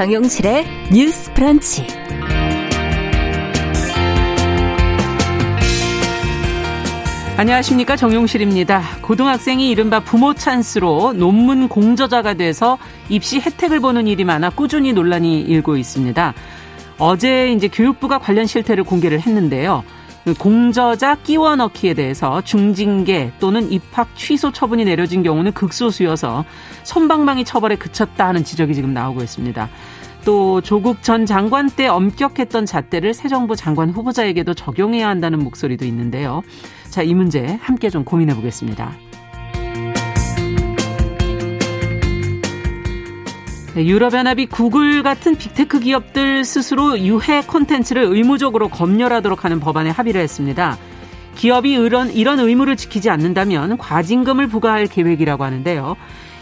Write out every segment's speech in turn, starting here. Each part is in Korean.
정용실의 뉴스 프런치. 안녕하십니까 정용실입니다. 고등학생이 이른바 부모 찬스로 논문 공저자가 돼서 입시 혜택을 보는 일이 많아 꾸준히 논란이 일고 있습니다. 어제 이제 교육부가 관련 실태를 공개를 했는데요. 공저자 끼워 넣기에 대해서 중징계 또는 입학 취소 처분이 내려진 경우는 극소수여서 손방망이 처벌에 그쳤다 하는 지적이 지금 나오고 있습니다. 또 조국 전 장관 때 엄격했던 잣대를 새 정부 장관 후보자에게도 적용해야 한다는 목소리도 있는데요. 자, 이 문제 함께 좀 고민해 보겠습니다. 유럽연합이 구글 같은 빅테크 기업들 스스로 유해 콘텐츠를 의무적으로 검열하도록 하는 법안에 합의를 했습니다. 기업이 이런, 이런 의무를 지키지 않는다면 과징금을 부과할 계획이라고 하는데요.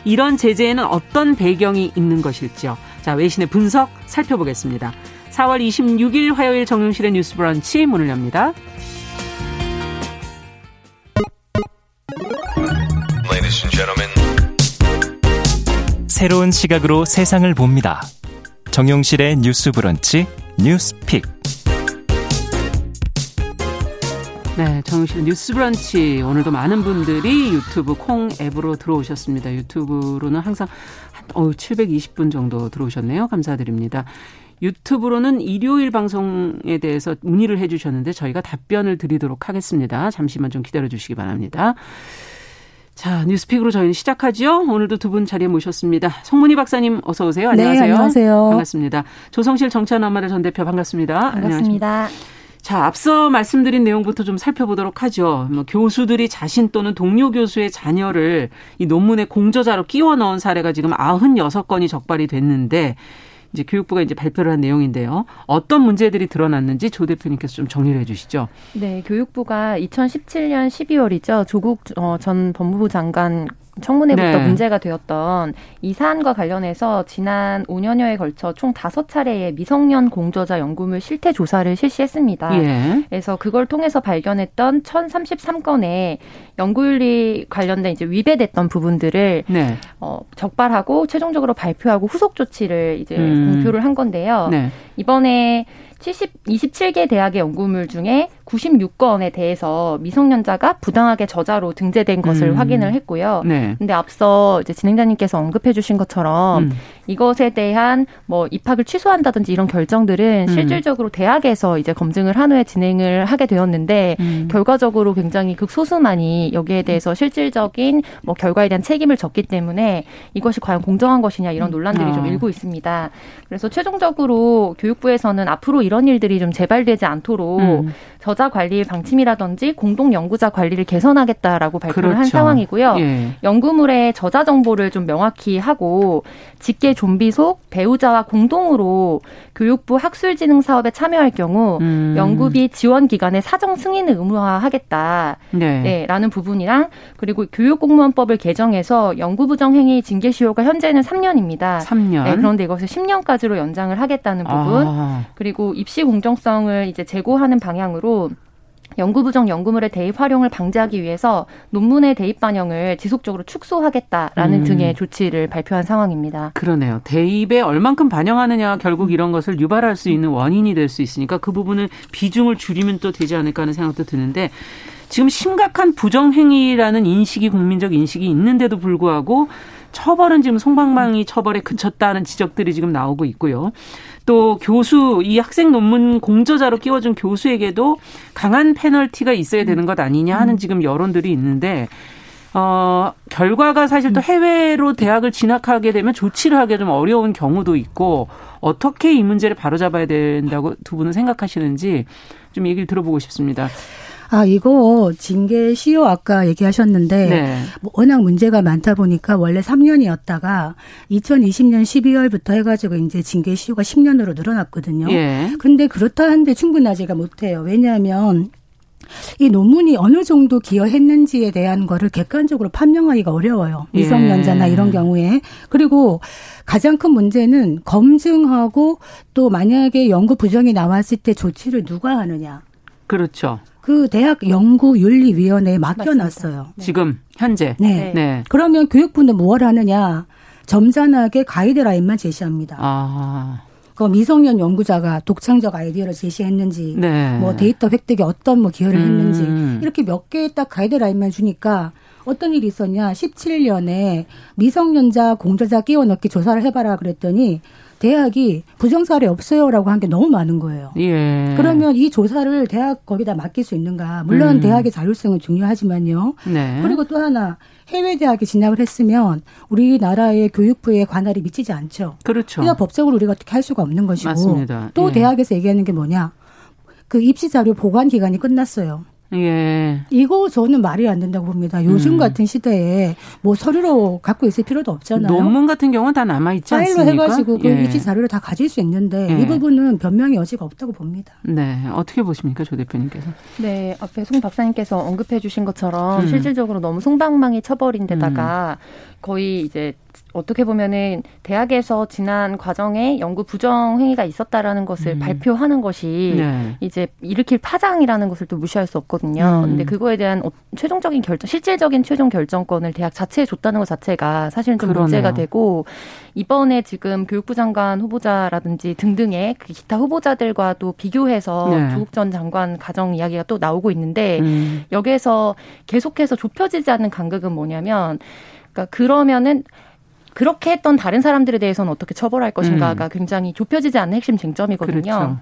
이런 제재에는 어떤 배경이 있는 것일지요. 자, 외신의 분석 살펴보겠습니다. 4월 26일 화요일 정용실의 뉴스 브런치 문을 엽니다. 새로운 시각으로 세상을 봅니다. 정용실의 뉴스 브런치 뉴스픽. 네, 정용실 뉴스 브런치 오늘도 많은 분들이 유튜브 콩 앱으로 들어오셨습니다. 유튜브로는 항상 어 720분 정도 들어오셨네요. 감사드립니다. 유튜브로는 일요일 방송에 대해서 문의를 해 주셨는데 저희가 답변을 드리도록 하겠습니다. 잠시만 좀 기다려 주시기 바랍니다. 자, 뉴스픽으로 저희는 시작하지요. 오늘도 두 분 자리에 모셨습니다. 송문희 박사님 어서 오세요. 안녕하세요. 네, 안녕하세요. 반갑습니다. 조성실 정치하나마를 전 대표 반갑습니다. 반갑습니다. 자, 앞서 말씀드린 내용부터 좀 살펴보도록 하죠. 뭐 교수들이 자신 또는 동료 교수의 자녀를 이 논문의 공저자로 끼워 넣은 사례가 지금 96건이 적발이 됐는데 이제 교육부가 이제 발표를 한 내용인데요. 어떤 문제들이 드러났는지 조 대표님께서 좀 정리를 해 주시죠. 네, 교육부가 2017년 12월이죠. 조국 어, 전 법무부 장관 청문회부터 네. 문제가 되었던 이 사안과 관련해서 지난 5년여에 걸쳐 총 5차례의 미성년 공저자 연구물 실태 조사를 실시했습니다. 예. 그래서 그걸 통해서 발견했던 1033건의 연구윤리 관련된 이제 위배됐던 부분들을 네. 어, 적발하고 최종적으로 발표하고 후속 조치를 이제 음. 공표를 한 건데요. 네. 이번에 70, 27개 대학의 연구물 중에 96건에 대해서 미성년자가 부당하게 저자로 등재된 것을 음. 확인을 했고요. 네. 근데 앞서 이제 진행자님께서 언급해 주신 것처럼 음. 이것에 대한 뭐 입학을 취소한다든지 이런 결정들은 음. 실질적으로 대학에서 이제 검증을 한 후에 진행을 하게 되었는데 음. 결과적으로 굉장히 극소수만이 여기에 대해서 실질적인 뭐 결과에 대한 책임을 졌기 때문에 이것이 과연 공정한 것이냐 이런 논란들이 아. 좀 일고 있습니다. 그래서 최종적으로 교육부에서는 앞으로 이런 일들이 좀 재발되지 않도록 음. 저자 관리 방침이라든지 공동 연구자 관리를 개선하겠다라고 발표를 그렇죠. 한 상황이고요. 예. 연구물의 저자 정보를 좀 명확히 하고 직계 좀비 속 배우자와 공동으로 교육부 학술진흥 사업에 참여할 경우 음. 연구비 지원 기관의 사정 승인을 의무화하겠다. 네. 네. 라는 부분이랑 그리고 교육공무원법을 개정해서 연구부정 행위 징계 시효가 현재는 3년입니다. 3년. 네, 그런데 이것을 10년까지로 연장을 하겠다는 부분. 아. 그리고 입시 공정성을 이제 제고하는 방향으로 연구부정 연구물의 대입 활용을 방지하기 위해서 논문의 대입 반영을 지속적으로 축소하겠다라는 음. 등의 조치를 발표한 상황입니다. 그러네요. 대입에 얼만큼 반영하느냐 결국 이런 것을 유발할 수 있는 원인이 될 수 있으니까 그 부분을 비중을 줄이면 또 되지 않을까 하는 생각도 드는데 지금 심각한 부정행위라는 인식이 국민적 인식이 있는데도 불구하고 처벌은 지금 송방망이 처벌에 그쳤다는 지적들이 지금 나오고 있고요. 또 교수 이 학생 논문 공저자로 끼워준 교수에게도 강한 페널티가 있어야 되는 것 아니냐 하는 음. 지금 여론들이 있는데 어, 결과가 사실 또 음. 해외로 대학을 진학하게 되면 조치를 하기 좀 어려운 경우도 있고 어떻게 이 문제를 바로잡아야 된다고 두 분은 생각하시는지 좀 얘기를 들어보고 싶습니다. 아, 이거 징계 시효 아까 얘기하셨는데 네. 뭐 워낙 문제가 많다 보니까 원래 3년이었다가 2020년 12월부터 해가지고 이제 징계 시효가 10년으로 늘어났거든요. 예. 근데 그렇다 한데 충분하지가 못해요. 왜냐하면 이 논문이 어느 정도 기여했는지에 대한 거를 객관적으로 판명하기가 어려워요. 미성년자나 예. 이런 경우에. 그리고 가장 큰 문제는 검증하고 또 만약에 연구 부정이 나왔을 때 조치를 누가 하느냐. 그렇죠. 그 대학 연구윤리위원회에 맡겨놨어요. 네. 지금 현재. 네. 네. 그러면 교육부는 뭘 하느냐? 점잖하게 가이드라인만 제시합니다. 아. 그 미성년 연구자가 독창적 아이디어를 제시했는지, 네. 뭐 데이터 획득에 어떤 뭐 기여를 했는지 음. 이렇게 몇 개의 딱 가이드라인만 주니까 어떤 일이 있었냐? 17년에 미성년자 공저자 끼워 넣기 조사를 해봐라 그랬더니 대학이 부정 사례 없어요라고 한 게 너무 많은 거예요. 예. 그러면 이 조사를 대학 거기다 맡길 수 있는가? 물론 음. 대학의 자율성은 중요하지만요. 네. 그리고 또 하나 해외 대학에 진학을 했으면 우리나라의 교육부에 관할이 미치지 않죠. 그렇죠. 그러니까 법적으로 우리가 어떻게 할 수가 없는 것이고 맞습니다. 또 예. 대학에서 얘기하는 게 뭐냐? 그 입시 자료 보관 기간이 끝났어요. 예. 이거 저는 말이 안 된다고 봅니다. 요즘 음. 같은 시대에 뭐 서류로 갖고 있을 필요도 없잖아요. 논문 같은 경우는 다 남아 있지 않습니까? 파일로 해가지고 그 예. 입시 자료를 다 가질 수 있는데 예. 이 부분은 변명의 여지가 없다고 봅니다. 네, 어떻게 보십니까, 조 대표님께서? 네, 앞에 송 박사님께서 언급해주신 것처럼 음. 실질적으로 너무 송방망이 쳐버린 데다가 음. 거의 이제 어떻게 보면은 대학에서 지난 과정에 연구 부정 행위가 있었다라는 것을 음. 발표하는 것이 네. 이제 일으킬 파장이라는 것을 또 무시할 수 없거든요. 음. 근데 그거에 대한 어, 최종적인 결정, 실질적인 최종 결정권을 대학 자체에 줬다는 것 자체가 사실은 좀 그러네요. 문제가 되고 이번에 지금 교육부 장관 후보자라든지 등등의 그 기타 후보자들과도 비교해서 네. 조국 전 장관 가정 이야기가 또 나오고 있는데 음. 여기에서 계속해서 좁혀지지 않는 간극은 뭐냐면 그러니까 그러면은 그렇게 했던 다른 사람들에 대해서는 어떻게 처벌할 것인가가 음. 굉장히 좁혀지지 않는 핵심 쟁점이거든요. 그렇죠.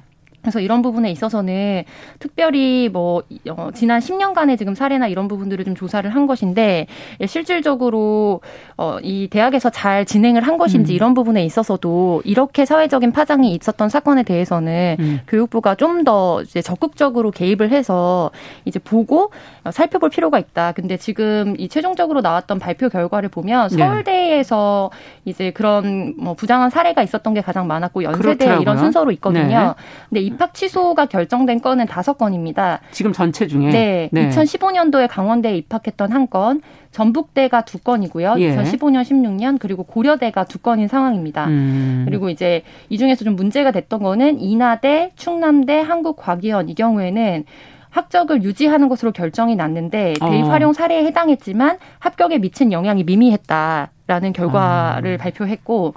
그래서 이런 부분에 있어서는 특별히 뭐 어, 지난 10년간의 지금 사례나 이런 부분들을 좀 조사를 한 것인데 예, 실질적으로 어, 이 대학에서 잘 진행을 한 것인지 음. 이런 부분에 있어서도 이렇게 사회적인 파장이 있었던 사건에 대해서는 음. 교육부가 좀 더 이제 적극적으로 개입을 해서 이제 보고 살펴볼 필요가 있다. 근데 지금 이 최종적으로 나왔던 발표 결과를 보면 네. 서울대에서 네. 이제 그런 뭐 부당한 사례가 있었던 게 가장 많았고 연세대 그렇더라고요. 이런 순서로 있거든요. 네. 근데 입학 취소가 결정된 건은 다섯 건입니다. 지금 전체 중에 네, 네. 2015년도에 강원대에 입학했던 한 건, 전북대가 두 건이고요. 예. 2015년, 16년 그리고 고려대가 두 건인 상황입니다. 음. 그리고 이제 이 중에서 좀 문제가 됐던 거는 인하대, 충남대, 한국과기원 이 경우에는 합격을 유지하는 것으로 결정이 났는데 대입 어. 활용 사례에 해당했지만 합격에 미친 영향이 미미했다라는 결과를 아. 발표했고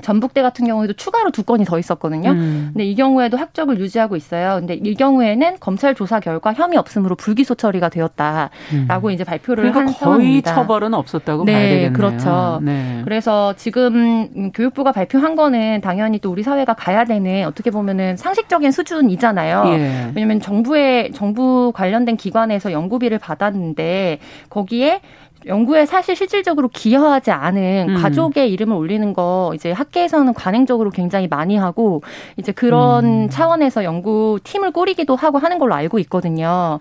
전북대 같은 경우에도 추가로 두 건이 더 있었거든요. 음. 근데 이 경우에도 학적을 유지하고 있어요. 근데 이 경우에는 검찰 조사 결과 혐의 없음으로 불기소 처리가 되었다라고 음. 이제 발표를 그러니까 한 거의 상황입니다. 처벌은 없었다고 네, 봐야 되겠네요. 그렇죠. 네. 그래서 지금 교육부가 발표한 거는 당연히 또 우리 사회가 가야 되는 어떻게 보면은 상식적인 수준이잖아요. 예. 왜냐하면 정부의 정부 관련된 기관에서 연구비를 받았는데 거기에 연구에 사실 실질적으로 기여하지 않은 음. 가족의 이름을 올리는 거 이제 학계에서는 관행적으로 굉장히 많이 하고 이제 그런 음. 차원에서 연구 팀을 꾸리기도 하고 하는 걸로 알고 있거든요.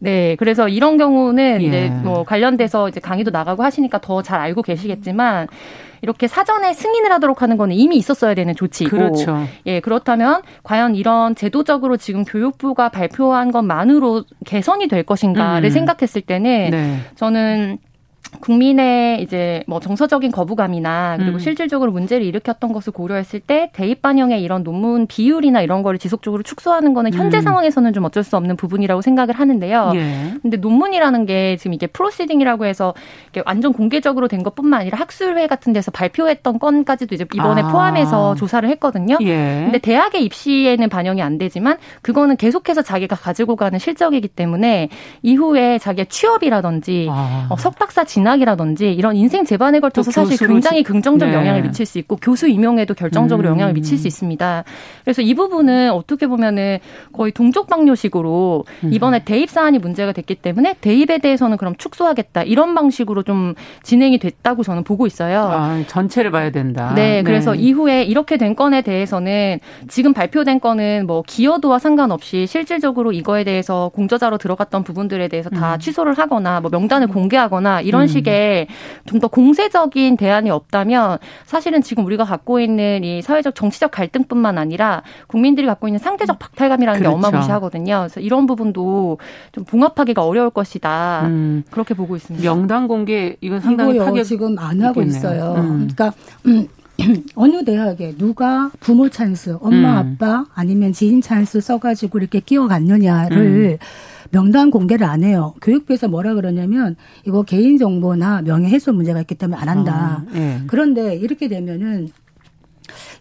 네, 그래서 이런 경우는 예. 이제 뭐 관련돼서 이제 강의도 나가고 하시니까 더 잘 알고 계시겠지만 이렇게 사전에 승인을 하도록 하는 거는 이미 있었어야 되는 조치이고 그렇죠. 예 그렇다면 과연 이런 제도적으로 지금 교육부가 발표한 것만으로 개선이 될 것인가를 음. 생각했을 때는 네. 저는 국민의 이제 뭐 정서적인 거부감이나 그리고 음. 실질적으로 문제를 일으켰던 것을 고려했을 때 대입 반영의 이런 논문 비율이나 이런 거를 지속적으로 축소하는 거는 현재 음. 상황에서는 좀 어쩔 수 없는 부분이라고 생각을 하는데요. 예. 근데 논문이라는 게 지금 이게 프로시딩이라고 해서 이게 완전 공개적으로 된 것뿐만 아니라 학술회 같은 데서 발표했던 건까지도 이제 이번에 아. 포함해서 조사를 했거든요. 예. 근데 대학의 입시에는 반영이 안 되지만 그거는 계속해서 자기가 가지고 가는 실적이기 때문에 이후에 자기의 취업이라든지 아. 어, 석박사 진 진학이라든지 이런 인생 재반에 걸쳐서 사실 굉장히 긍정적 네. 영향을 미칠 수 있고 교수 임용에도 결정적으로 음. 영향을 미칠 수 있습니다. 그래서 이 부분은 어떻게 보면은 거의 동족 방뇨식으로 음. 이번에 대입 사안이 문제가 됐기 때문에 대입에 대해서는 그럼 축소하겠다 이런 방식으로 좀 진행이 됐다고 저는 보고 있어요. 아, 전체를 봐야 된다. 네, 그래서 네. 이후에 이렇게 된 건에 대해서는 지금 발표된 건은 뭐 기여도와 상관없이 실질적으로 이거에 대해서 공저자로 들어갔던 부분들에 대해서 다 음. 취소를 하거나 뭐 명단을 공개하거나 이런 식의 좀 더 공세적인 대안이 없다면 사실은 지금 우리가 갖고 있는 이 사회적 정치적 갈등뿐만 아니라 국민들이 갖고 있는 상대적 박탈감이라는 그렇죠. 게 어마무시하거든요. 그래서 이런 부분도 좀 봉합하기가 어려울 것이다. 음. 그렇게 보고 있습니다. 명단 공개 이건 상당히 파격 지금 안 하고 있겠네요. 있어요. 음. 그러니까 음. 어느 대학에 누가 부모 찬스, 엄마 음. 아빠 아니면 지인 찬스 써가지고 이렇게 끼워갔느냐를 음. 명단 공개를 안 해요. 교육부에서 뭐라 그러냐면 이거 개인 정보나 명예훼손 문제가 있기 때문에 안 한다. 어, 네. 그런데 이렇게 되면은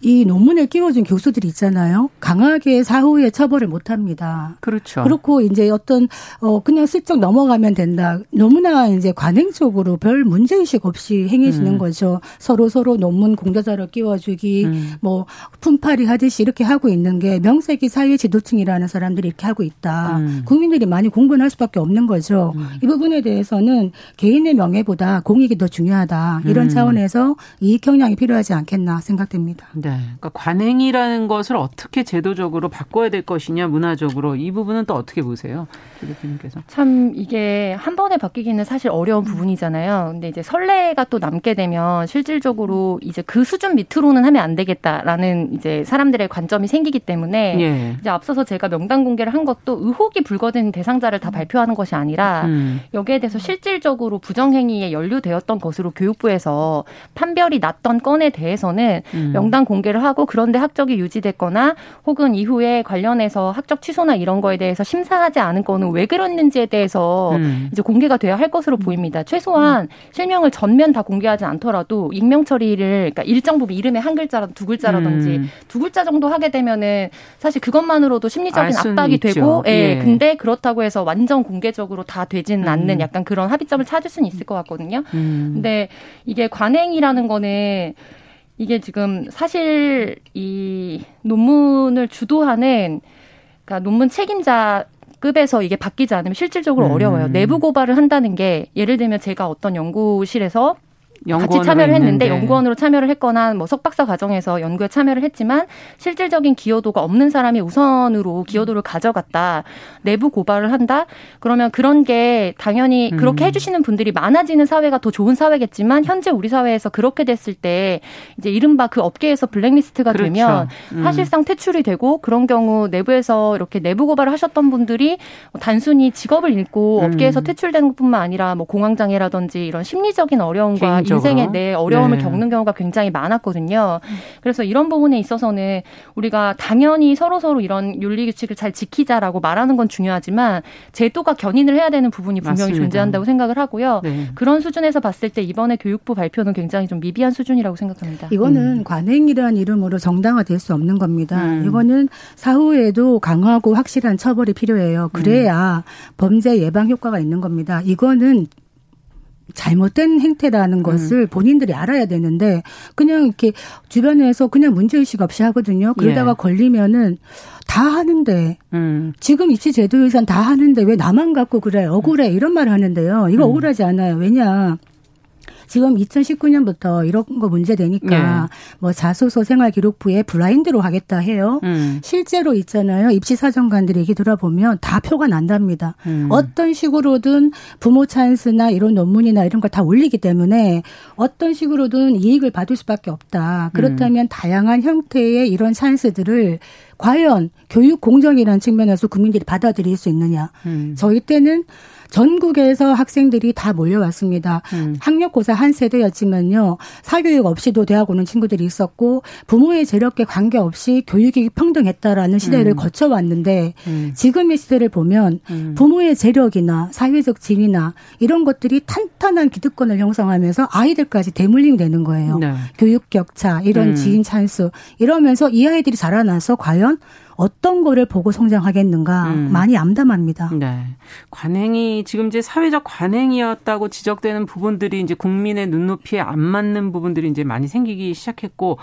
이 논문을 끼워준 교수들이 있잖아요. 강하게 사후에 처벌을 못 합니다. 그렇죠. 그렇고 이제 어떤 어 그냥 슬쩍 넘어가면 된다. 너무나 이제 관행적으로 별 문제 의식 없이 행해지는 음. 거죠. 서로 서로 논문 공저자료 끼워주기 음. 뭐 품팔이 하듯이 이렇게 하고 있는 게 명색이 사회 지도층이라는 사람들이 이렇게 하고 있다. 음. 국민들이 많이 공부할 수밖에 없는 거죠. 음. 이 부분에 대해서는 개인의 명예보다 공익이 더 중요하다. 이런 음. 차원에서 이익 형량이 필요하지 않겠나 생각됩니다. 네. 그러니까 관행이라는 것을 어떻게 제도적으로 바꿔야 될 것이냐 문화적으로 이 부분은 또 어떻게 보세요, 대표님께서? 참 이게 한 번에 바뀌기는 사실 어려운 부분이잖아요. 근데 이제 선례가 또 남게 되면 실질적으로 이제 그 수준 밑으로는 하면 안 되겠다라는 이제 사람들의 관점이 생기기 때문에 예. 이제 앞서서 제가 명단 공개를 한 것도 의혹이 불거진 대상자를 다 발표하는 것이 아니라 음. 여기에 대해서 실질적으로 부정행위에 연루되었던 것으로 교육부에서 판별이 났던 건에 대해서는 음. 명단 공개 공개를 하고 그런데 학적이 유지됐거나 혹은 이후에 관련해서 학적 취소나 이런 거에 대해서 심사하지 않은 거는 왜 그랬는지에 대해서 음. 이제 공개가 돼야 할 것으로 보입니다. 최소한 실명을 전면 다 공개하지 않더라도 익명 처리를 그러니까 일정 부분 이름에 한 글자라도 두 글자라든지 음. 두 글자 정도 하게 되면은 사실 그것만으로도 심리적인 압박이 있죠. 되고 예. 예. 근데 그렇다고 해서 완전 공개적으로 다 되지는 음. 않는 약간 그런 합의점을 찾을 수는 있을 것 같거든요. 음. 근데 이게 관행이라는 거는 이게 지금 사실 이 논문을 주도하는 그러니까 논문 책임자 급에서 이게 바뀌지 않으면 실질적으로 음. 어려워요. 내부 고발을 한다는 게 예를 들면 제가 어떤 연구실에서 같이 참여를 했는데 있는데. 연구원으로 참여를 했거나 뭐 석박사 과정에서 연구에 참여를 했지만 실질적인 기여도가 없는 사람이 우선으로 기여도를 가져갔다. 내부 고발을 한다. 그러면 그런 게 당연히 음. 그렇게 해주시는 분들이 많아지는 사회가 더 좋은 사회겠지만 현재 우리 사회에서 그렇게 됐을 때 이제 이른바 그 업계에서 블랙리스트가 그렇죠. 되면 음. 사실상 퇴출이 되고 그런 경우 내부에서 이렇게 내부 고발을 하셨던 분들이 단순히 직업을 잃고 음. 업계에서 퇴출되는 것뿐만 아니라 뭐 공황장애라든지 이런 심리적인 어려움과 인생의 내 어려움을 네. 겪는 경우가 굉장히 많았거든요. 그래서 이런 부분에 있어서는 우리가 당연히 서로 서로 이런 윤리 규칙을 잘 지키자라고 말하는 건 중요하지만 제도가 견인을 해야 되는 부분이 분명히 맞습니다. 존재한다고 생각을 하고요. 네. 그런 수준에서 봤을 때 이번에 교육부 발표는 굉장히 좀 미비한 수준이라고 생각합니다. 이거는 음. 관행이라는 이름으로 정당화될 수 없는 겁니다. 음. 이거는 사후에도 강하고 확실한 처벌이 필요해요. 그래야 음. 범죄 예방 효과가 있는 겁니다. 이거는 잘못된 행태라는 음. 것을 본인들이 알아야 되는데 그냥 이렇게 주변에서 그냥 문제의식 없이 하거든요. 그러다가 예. 걸리면은 다 하는데 음. 지금 입시 제도에선 다 하는데 왜 나만 갖고 그래 억울해 이런 말을 하는데요. 이거 음. 억울하지 않아요. 왜냐 지금 2019년부터 이런 거 문제 되니까 네. 뭐 자소서 생활기록부에 블라인드로 하겠다 해요. 음. 실제로 있잖아요. 입시사정관들이 얘기 들어보면 다 표가 난답니다. 음. 어떤 식으로든 부모 찬스나 이런 논문이나 이런 걸 다 올리기 때문에 어떤 식으로든 이익을 받을 수밖에 없다. 그렇다면 음. 다양한 형태의 이런 찬스들을 과연 교육 공정이라는 측면에서 국민들이 받아들일 수 있느냐. 음. 저희 때는 전국에서 학생들이 다 몰려왔습니다. 음. 학력고사 한 세대였지만요. 사교육 없이도 대학 오는 친구들이 있었고 부모의 재력에 관계없이 교육이 평등했다라는 시대를 음. 거쳐왔는데 음. 지금의 시대를 보면 음. 부모의 재력이나 사회적 지위나 이런 것들이 탄탄한 기득권을 형성하면서 아이들까지 대물림이 되는 거예요. 네. 교육 격차, 이런 음. 지인 찬스 이러면서 이 아이들이 자라나서 과연 어떤 거를 보고 성장하겠는가 음. 많이 암담합니다. 네. 관행이 지금 이제 사회적 관행이었다고 지적되는 부분들이 이제 국민의 눈높이에 안 맞는 부분들이 이제 많이 생기기 시작했고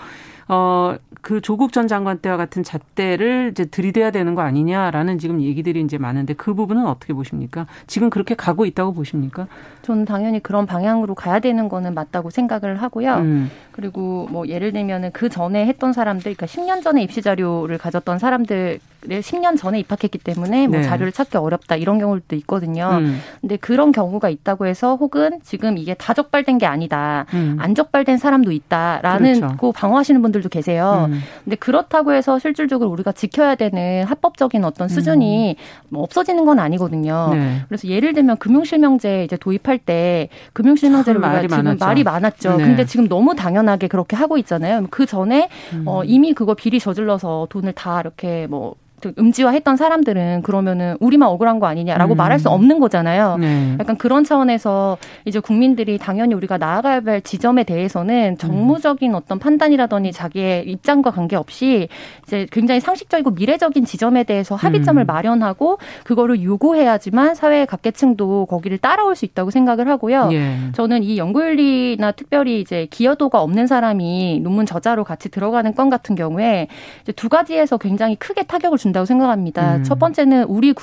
어, 그 조국 전 장관 때와 같은 잣대를 이제 들이대야 되는 거 아니냐라는 지금 얘기들이 이제 많은데 그 부분은 어떻게 보십니까? 지금 그렇게 가고 있다고 보십니까? 저는 당연히 그런 방향으로 가야 되는 거는 맞다고 생각을 하고요. 음. 그리고 뭐 예를 들면은 그 전에 했던 사람들, 그러니까 10년 전에 입시 자료를 가졌던 사람들 10년 전에 입학했기 때문에 뭐 네. 자료를 찾기 어렵다 이런 경우도 있거든요. 음. 근데 그런 경우가 있다고 해서 혹은 지금 이게 다 적발된 게 아니다. 음. 안 적발된 사람도 있다라는 그렇죠. 고 방어하시는 분들도 계세요. 음. 근데 그렇다고 해서 실질적으로 우리가 지켜야 되는 합법적인 어떤 수준이 음. 뭐 없어지는 건 아니거든요. 네. 그래서 예를 들면 금융실명제 이제 도입할 때 금융실명제를 우리가 말이 지금 많았죠. 말이 많았죠. 네. 근데 지금 너무 당연하게 그렇게 하고 있잖아요. 그 전에 음. 어, 이미 그거 비리 저질러서 돈을 다 이렇게 뭐 음지화했던 사람들은 그러면은 우리만 억울한 거 아니냐라고 음. 말할 수 없는 거잖아요. 네. 약간 그런 차원에서 이제 국민들이 당연히 우리가 나아가야 할 지점에 대해서는 정무적인 어떤 판단이라더니 자기의 입장과 관계없이 이제 굉장히 상식적이고 미래적인 지점에 대해서 합의점을 음. 마련하고 그거를 요구해야지만 사회 각계층도 거기를 따라올 수 있다고 생각을 하고요. 예. 저는 이 연구윤리나 특별히 이제 기여도가 없는 사람이 논문 저자로 같이 들어가는 건 같은 경우에 두 가지에서 굉장히 크게 타격을 준 준다고 생각합니다. 음. 첫 번째는 우리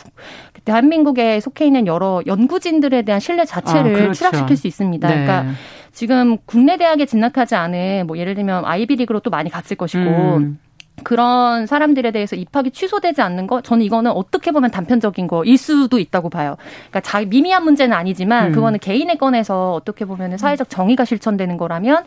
대한민국에 속해 있는 여러 연구진들에 대한 신뢰 자체를 아, 그렇죠. 추락시킬 수 있습니다. 네. 그러니까 지금 국내 대학에 진학하지 않은 뭐 예를 들면 아이비리그로 또 많이 갔을 것이고 음. 그런 사람들에 대해서 입학이 취소되지 않는 거 저는 이거는 어떻게 보면 단편적인 거일 수도 있다고 봐요. 그러니까 자 미미한 문제는 아니지만 음. 그거는 개인의 건에서 어떻게 보면 사회적 정의가 실천되는 거라면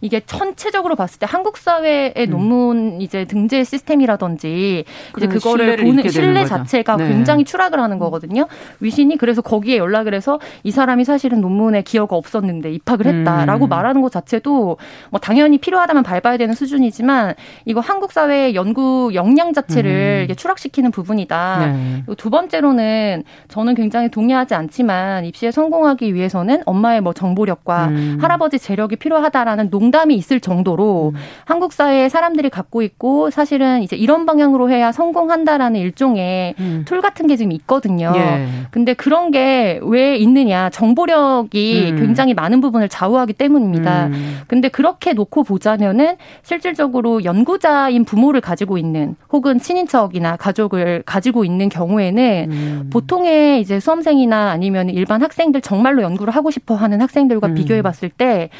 이게 전체적으로 봤을 때 한국 사회의 음. 논문 이제 등재 시스템이라든지 이제 그거를 보는 신뢰 자체가 네. 굉장히 추락을 하는 거거든요. 위신이 그래서 거기에 연락을 해서 이 사람이 사실은 논문에 기여가 없었는데 입학을 했다라고 음. 말하는 것 자체도 뭐 당연히 필요하다면 밟아야 되는 수준이지만 이거 한국 사회 의 연구 역량 자체를 음. 추락시키는 부분이다. 네. 두 번째로는 저는 굉장히 동의하지 않지만 입시에 성공하기 위해서는 엄마의 뭐 정보력과 음. 할아버지 재력이 필요하다라는 농 농담이 있을 정도로 음. 한국 사회에 사람들이 갖고 있고 사실은 이제 이런 방향으로 해야 성공한다라는 일종의 음. 툴 같은 게 지금 있거든요. 예. 근데 그런 게 왜 있느냐? 정보력이 음. 굉장히 많은 부분을 좌우하기 때문입니다. 음. 근데 그렇게 놓고 보자면은 실질적으로 연구자인 부모 를 가지고 있는 혹은 친인척이나 가족을 가지고 있는 경우에는 음. 보통의 이제 수험생이나 아니면 일반 학생들 정말로 연구를 하고 싶어 하는 학생들과 음. 비교해 봤을 때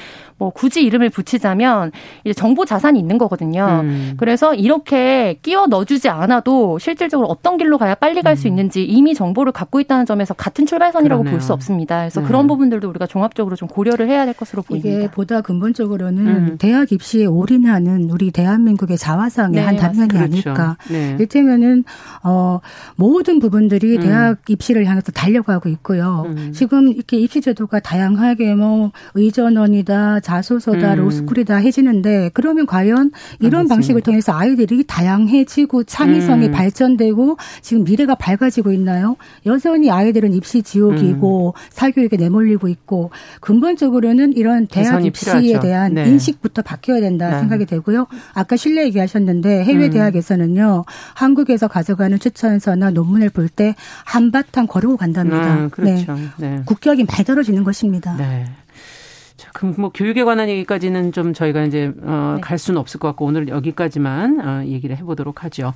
뭐 굳이 이름을 붙이자면 이제 정보 자산이 있는 거거든요. 음. 그래서 이렇게 끼워 넣어주지 않아도 실질적으로 어떤 길로 가야 빨리 갈수 음. 있는지 이미 정보를 갖고 있다는 점에서 같은 출발선이라고 볼 수 없습니다. 그래서 네. 그런 부분들도 우리가 종합적으로 좀 고려를 해야 될 것으로 보입니다. 이게 보다 근본적으로는 음. 대학 입시에 올인하는 우리 대한민국의 자화상 의 네, 한 단면이 그렇죠. 아닐까. 네. 이를테면은 어 모든 부분들이 음. 대학 입시를 향해서 달려가고 있고요. 음. 지금 이렇게 입시 제도가 다양하게 뭐 의전원이다, 자소서다, 음. 로스쿨이다 해지는데 그러면 과연 이런 아, 방식을 통해서 아이들이 다양해지고 창의성이 음. 발전되고 지금 미래가 밝아지고 있나요? 여전히 아이들은 입시 지옥이고 음. 사교육에 내몰리고 있고 근본적으로는 이런 대학 입시에 필요하죠. 대한 네. 인식부터 바뀌어야 된다 네. 생각이 되고요. 아까 실내 얘기하셨는데 해외 음. 대학에서는요 한국에서 가져가는 추천서나 논문을 볼 때 한바탕 거르고 간답니다. 아, 그렇죠. 네. 네. 국격이 많이 떨어지는 것입니다. 네. 자, 그럼 뭐 교육에 관한 얘기까지는 좀 저희가 이제 어, 네. 갈 수는 없을 것 같고 오늘 여기까지만 어, 얘기를 해보도록 하죠.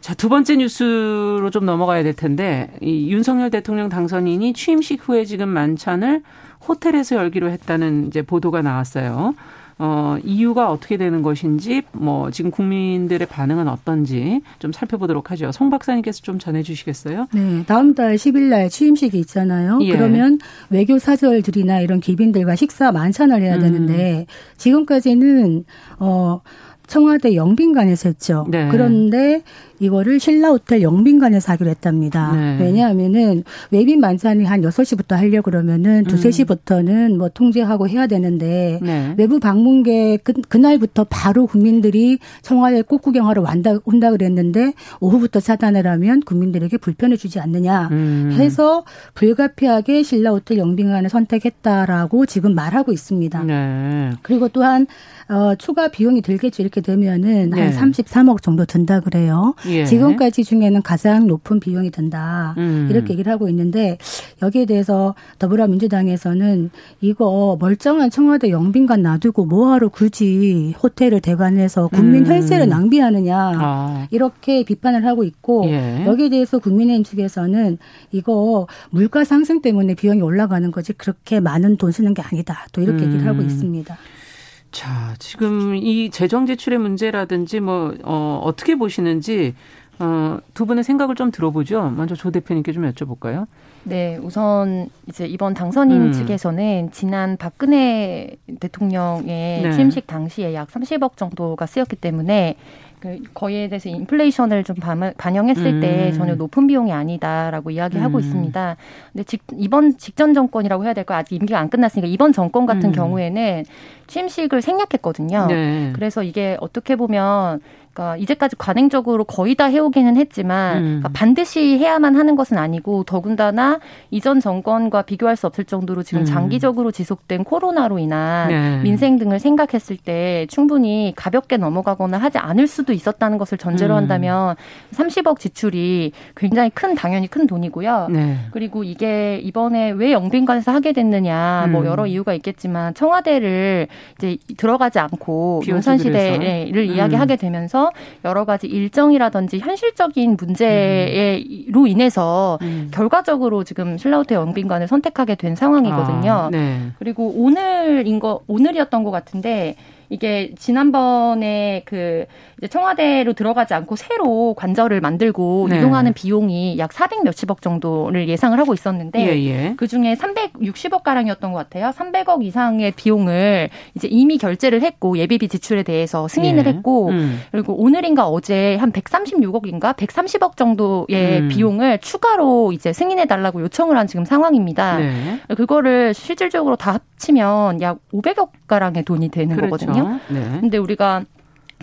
자, 두 번째 뉴스로 좀 넘어가야 될 텐데, 이 윤석열 대통령 당선인이 취임식 후에 지금 만찬을 호텔에서 열기로 했다는 이제 보도가 나왔어요. 어, 이유가 어떻게 되는 것인지 뭐 지금 국민들의 반응은 어떤지 좀 살펴보도록 하죠. 송 박사님께서 좀 전해 주시겠어요? 네. 다음 달 10일 날 취임식이 있잖아요. 예. 그러면 외교 사절들이나 이런 귀빈들과 식사 만찬을 해야 음. 되는데 지금까지는 어 청와대 영빈관에서 했죠. 네. 그런데 이거를 신라호텔 영빈관에서 하기로 했답니다. 네. 왜냐하면은 외빈 만찬이 한 6시부터 하려고 그러면은 2, 음. 3시부터는 뭐 통제하고 해야 되는데 네. 외부 방문객 그, 그날부터 바로 국민들이 청와대 꽃 구경하러 온다, 온다 그랬는데 오후부터 차단을 하면 국민들에게 불편을 주지 않느냐 음. 해서 불가피하게 신라호텔 영빈관을 선택했다라고 지금 말하고 있습니다. 네. 그리고 또한 어, 추가 비용이 들겠죠. 이렇게 되면은 네. 한 33억 정도 든다 그래요. 예. 지금까지 중에는 가장 높은 비용이 든다. 음. 이렇게 얘기를 하고 있는데 여기에 대해서 더불어민주당에서는 이거 멀쩡한 청와대 영빈관 놔두고 뭐하러 굳이 호텔을 대관해서 국민 음. 혈세를 낭비하느냐. 아. 이렇게 비판을 하고 있고 예. 여기에 대해서 국민의힘 측에서는 이거 물가 상승 때문에 비용이 올라가는 거지 그렇게 많은 돈 쓰는 게 아니다. 또 이렇게 음. 얘기를 하고 있습니다. 자, 지금 이 재정 제출의 문제라든지 뭐, 어, 어떻게 보시는지 어, 두 분의 생각을 좀 들어보죠. 먼저 조 대표님께 좀 여쭤볼까요? 네, 우선 이제 이번 당선인 음. 측에서는 지난 박근혜 대통령의 네. 취임식 당시에 약 30억 정도가 쓰였기 때문에 그 거기에 대해서 인플레이션을 좀 반영했을 음. 때 전혀 높은 비용이 아니다라고 이야기하고 음. 있습니다. 근데 직, 이번 직전 정권이라고 해야 될까 아직 임기가 안 끝났으니까 이번 정권 같은 음. 경우에는 취임식을 생략했거든요. 네. 그래서 이게 어떻게 보면 그러니까 이제까지 관행적으로 거의 다 해오기는 했지만 음. 그러니까 반드시 해야만 하는 것은 아니고 더군다나 이전 정권과 비교할 수 없을 정도로 지금 음. 장기적으로 지속된 코로나로 인한 네. 민생 등을 생각했을 때 충분히 가볍게 넘어가거나 하지 않을 수도 있었다는 것을 전제로 음. 한다면 30억 지출이 굉장히 큰 당연히 큰 돈이고요. 네. 그리고 이게 이번에 왜 영빈관에서 하게 됐느냐 뭐 음. 여러 이유가 있겠지만 청와대를 이제 들어가지 않고 문선 시대를 이야기하게 되면서 통해서 여러 가지 일정이라든지 현실적인 문제로 인해서 음. 결과적으로 지금 신라호텔 영빈관을 선택하게 된 상황이거든요. 아, 네. 그리고 오늘인 거 오늘이었던 것 같은데 이게 지난번에 그 이제 청와대로 들어가지 않고 새로 관절을 만들고 네. 이동하는 비용이 약 400 몇십억 정도를 예상을 하고 있었는데 예, 예. 그 중에 360억 가량이었던 것 같아요. 300억 이상의 비용을 이제 이미 결제를 했고 예비비 지출에 대해서 승인을 예. 했고 음. 그리고 오늘인가 어제 한 136억인가 130억 정도의 음. 비용을 추가로 이제 승인해 달라고 요청을 한 지금 상황입니다. 네. 그거를 실질적으로 다 합치면 약 500억 가량의 돈이 되는 그렇죠. 거거든요. 네. 근데 우리가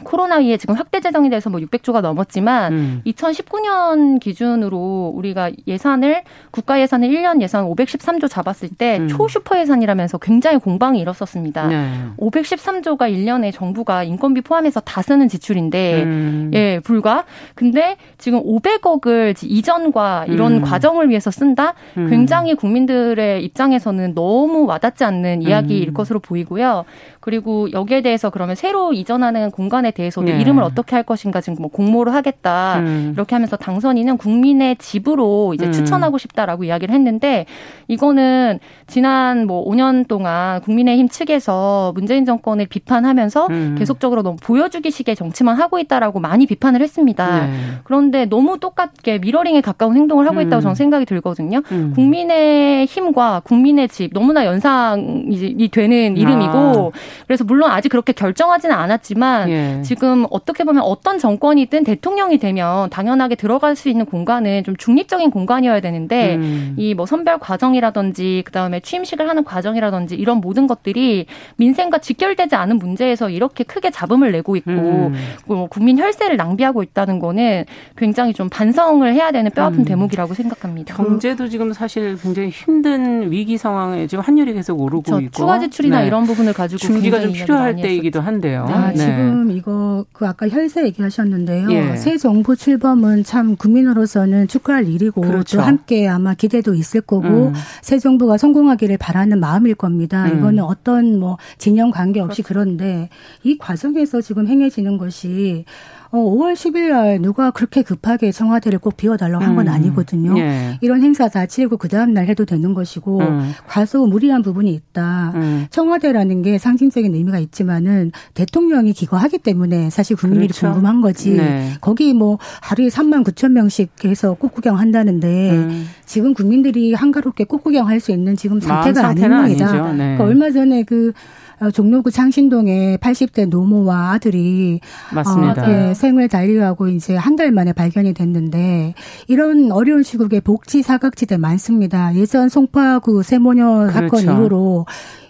코로나 위에 지금 확대 재정이 돼서 뭐 600조가 넘었지만 음. 2019년 기준으로 우리가 예산을 국가 예산을 1년 예산 513조 잡았을 때 음. 초슈퍼 예산이라면서 굉장히 공방이 일었었습니다. 네. 513조가 1년에 정부가 인건비 포함해서 다 쓰는 지출인데 음. 예, 불과. 근데 지금 500억을 이전과 이런 음. 과정을 위해서 쓴다? 음. 굉장히 국민들의 입장에서는 너무 와닿지 않는 이야기일 음. 것으로 보이고요. 그리고 여기에 대해서 그러면 새로 이전하는 공간에 대해서도 네. 이름을 어떻게 할 것인가 지금 뭐 공모를 하겠다 음. 이렇게 하면서 당선인은 국민의 집으로 이제 음. 추천하고 싶다라고 이야기를 했는데 이거는 지난 뭐 5년 동안 국민의힘 측에서 문재인 정권을 비판하면서 음. 계속적으로 너무 보여주기식의 정치만 하고 있다라고 많이 비판을 했습니다. 네. 그런데 너무 똑같게 미러링에 가까운 행동을 하고 있다고 음. 저는 생각이 들거든요. 음. 국민의 힘과 국민의 집 너무나 연상이 되는 이름이고 아. 그래서 물론 아직 그렇게 결정하지는 않았지만 예. 지금 어떻게 보면 어떤 정권이든 대통령이 되면 당연하게 들어갈 수 있는 공간은 좀 중립적인 공간이어야 되는데 음. 이뭐 선별 과정이라든지 그다음에 취임식을 하는 과정이라든지 이런 모든 것들이 민생과 직결되지 않은 문제에서 이렇게 크게 잡음을 내고 있고 음. 뭐 국민 혈세를 낭비하고 있다는 거는 굉장히 좀 반성을 해야 되는 뼈아픈 음. 대목이라고 생각합니다. 경제도 지금 사실 굉장히 힘든 위기 상황에 지금 환율이 계속 오르고 그렇죠. 있고 추가 지출이나 네. 이런 부분을 가지고 중기가 좀 필요할 때이기도 한데요. 아, 네. 지금 이거 그 아까 혈세 얘기하셨는데요. 예. 새 정부 출범은 참 국민으로서는 축하할 일이고 그렇죠. 또 함께 아마 기대도 있을 거고 음. 새 정부가 성공하기를 바라는 마음일 겁니다. 음. 이거는 어떤 뭐 진영 관계 없이 그렇죠. 그런데 이 과정에서 지금 행해지는 것이 어, 5월 10일 날 누가 그렇게 급하게 청와대를 꼭 비워달라고 한건 음. 아니거든요. 예. 이런 행사 다 치르고 그 다음 날 해도 되는 것이고 음. 과소 무리한 부분이 있다. 음. 청와대라는 게 상징적인 의미가 있지만은 대통령이 기거하기 때문에 사실 국민들이 그렇죠. 궁금한 거지. 네. 거기 뭐 하루에 3만 9천 명씩 해서 꽃구경 한다는데 음. 지금 국민들이 한가롭게 꽃구경 할 수 있는 지금 상태가 아닙니다. 네. 그러니까 얼마 전에 그 어, 종로구 창신동에 80대 노모와 아들이 맞습니다. 어, 예, 생을 달리하고 이제 한 달 만에 발견이 됐는데 이런 어려운 시국에 복지 사각지대 많습니다. 예전 송파구 세모녀 그렇죠. 사건 이후로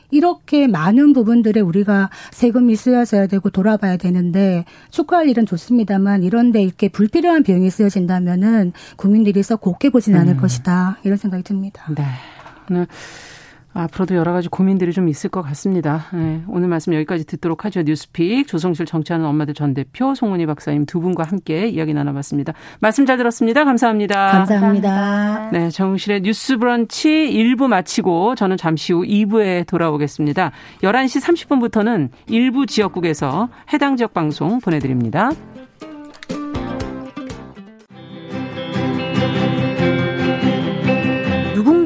이렇게 많은 부분들에 우리가 세금이 쓰여져야 되고 돌아봐야 되는데 축하할 일은 좋습니다만 이런데 이렇게 불필요한 비용이 쓰여진다면은 국민들이 썩 곱게 보진 않을 음. 것이다 이런 생각이 듭니다. 네. 오늘 앞으로도 여러 가지 고민들이 좀 있을 것 같습니다. 네, 오늘 말씀 여기까지 듣도록 하죠. 뉴스픽 조성실 정치하는 엄마들 전 대표 송은희 박사님 두 분과 함께 이야기 나눠봤습니다. 말씀 잘 들었습니다. 감사합니다. 감사합니다. 네, 정실의 뉴스 브런치 1부 마치고 저는 잠시 후 2부에 돌아오겠습니다. 11시 30분부터는 일부 지역국에서 해당 지역 방송 보내드립니다.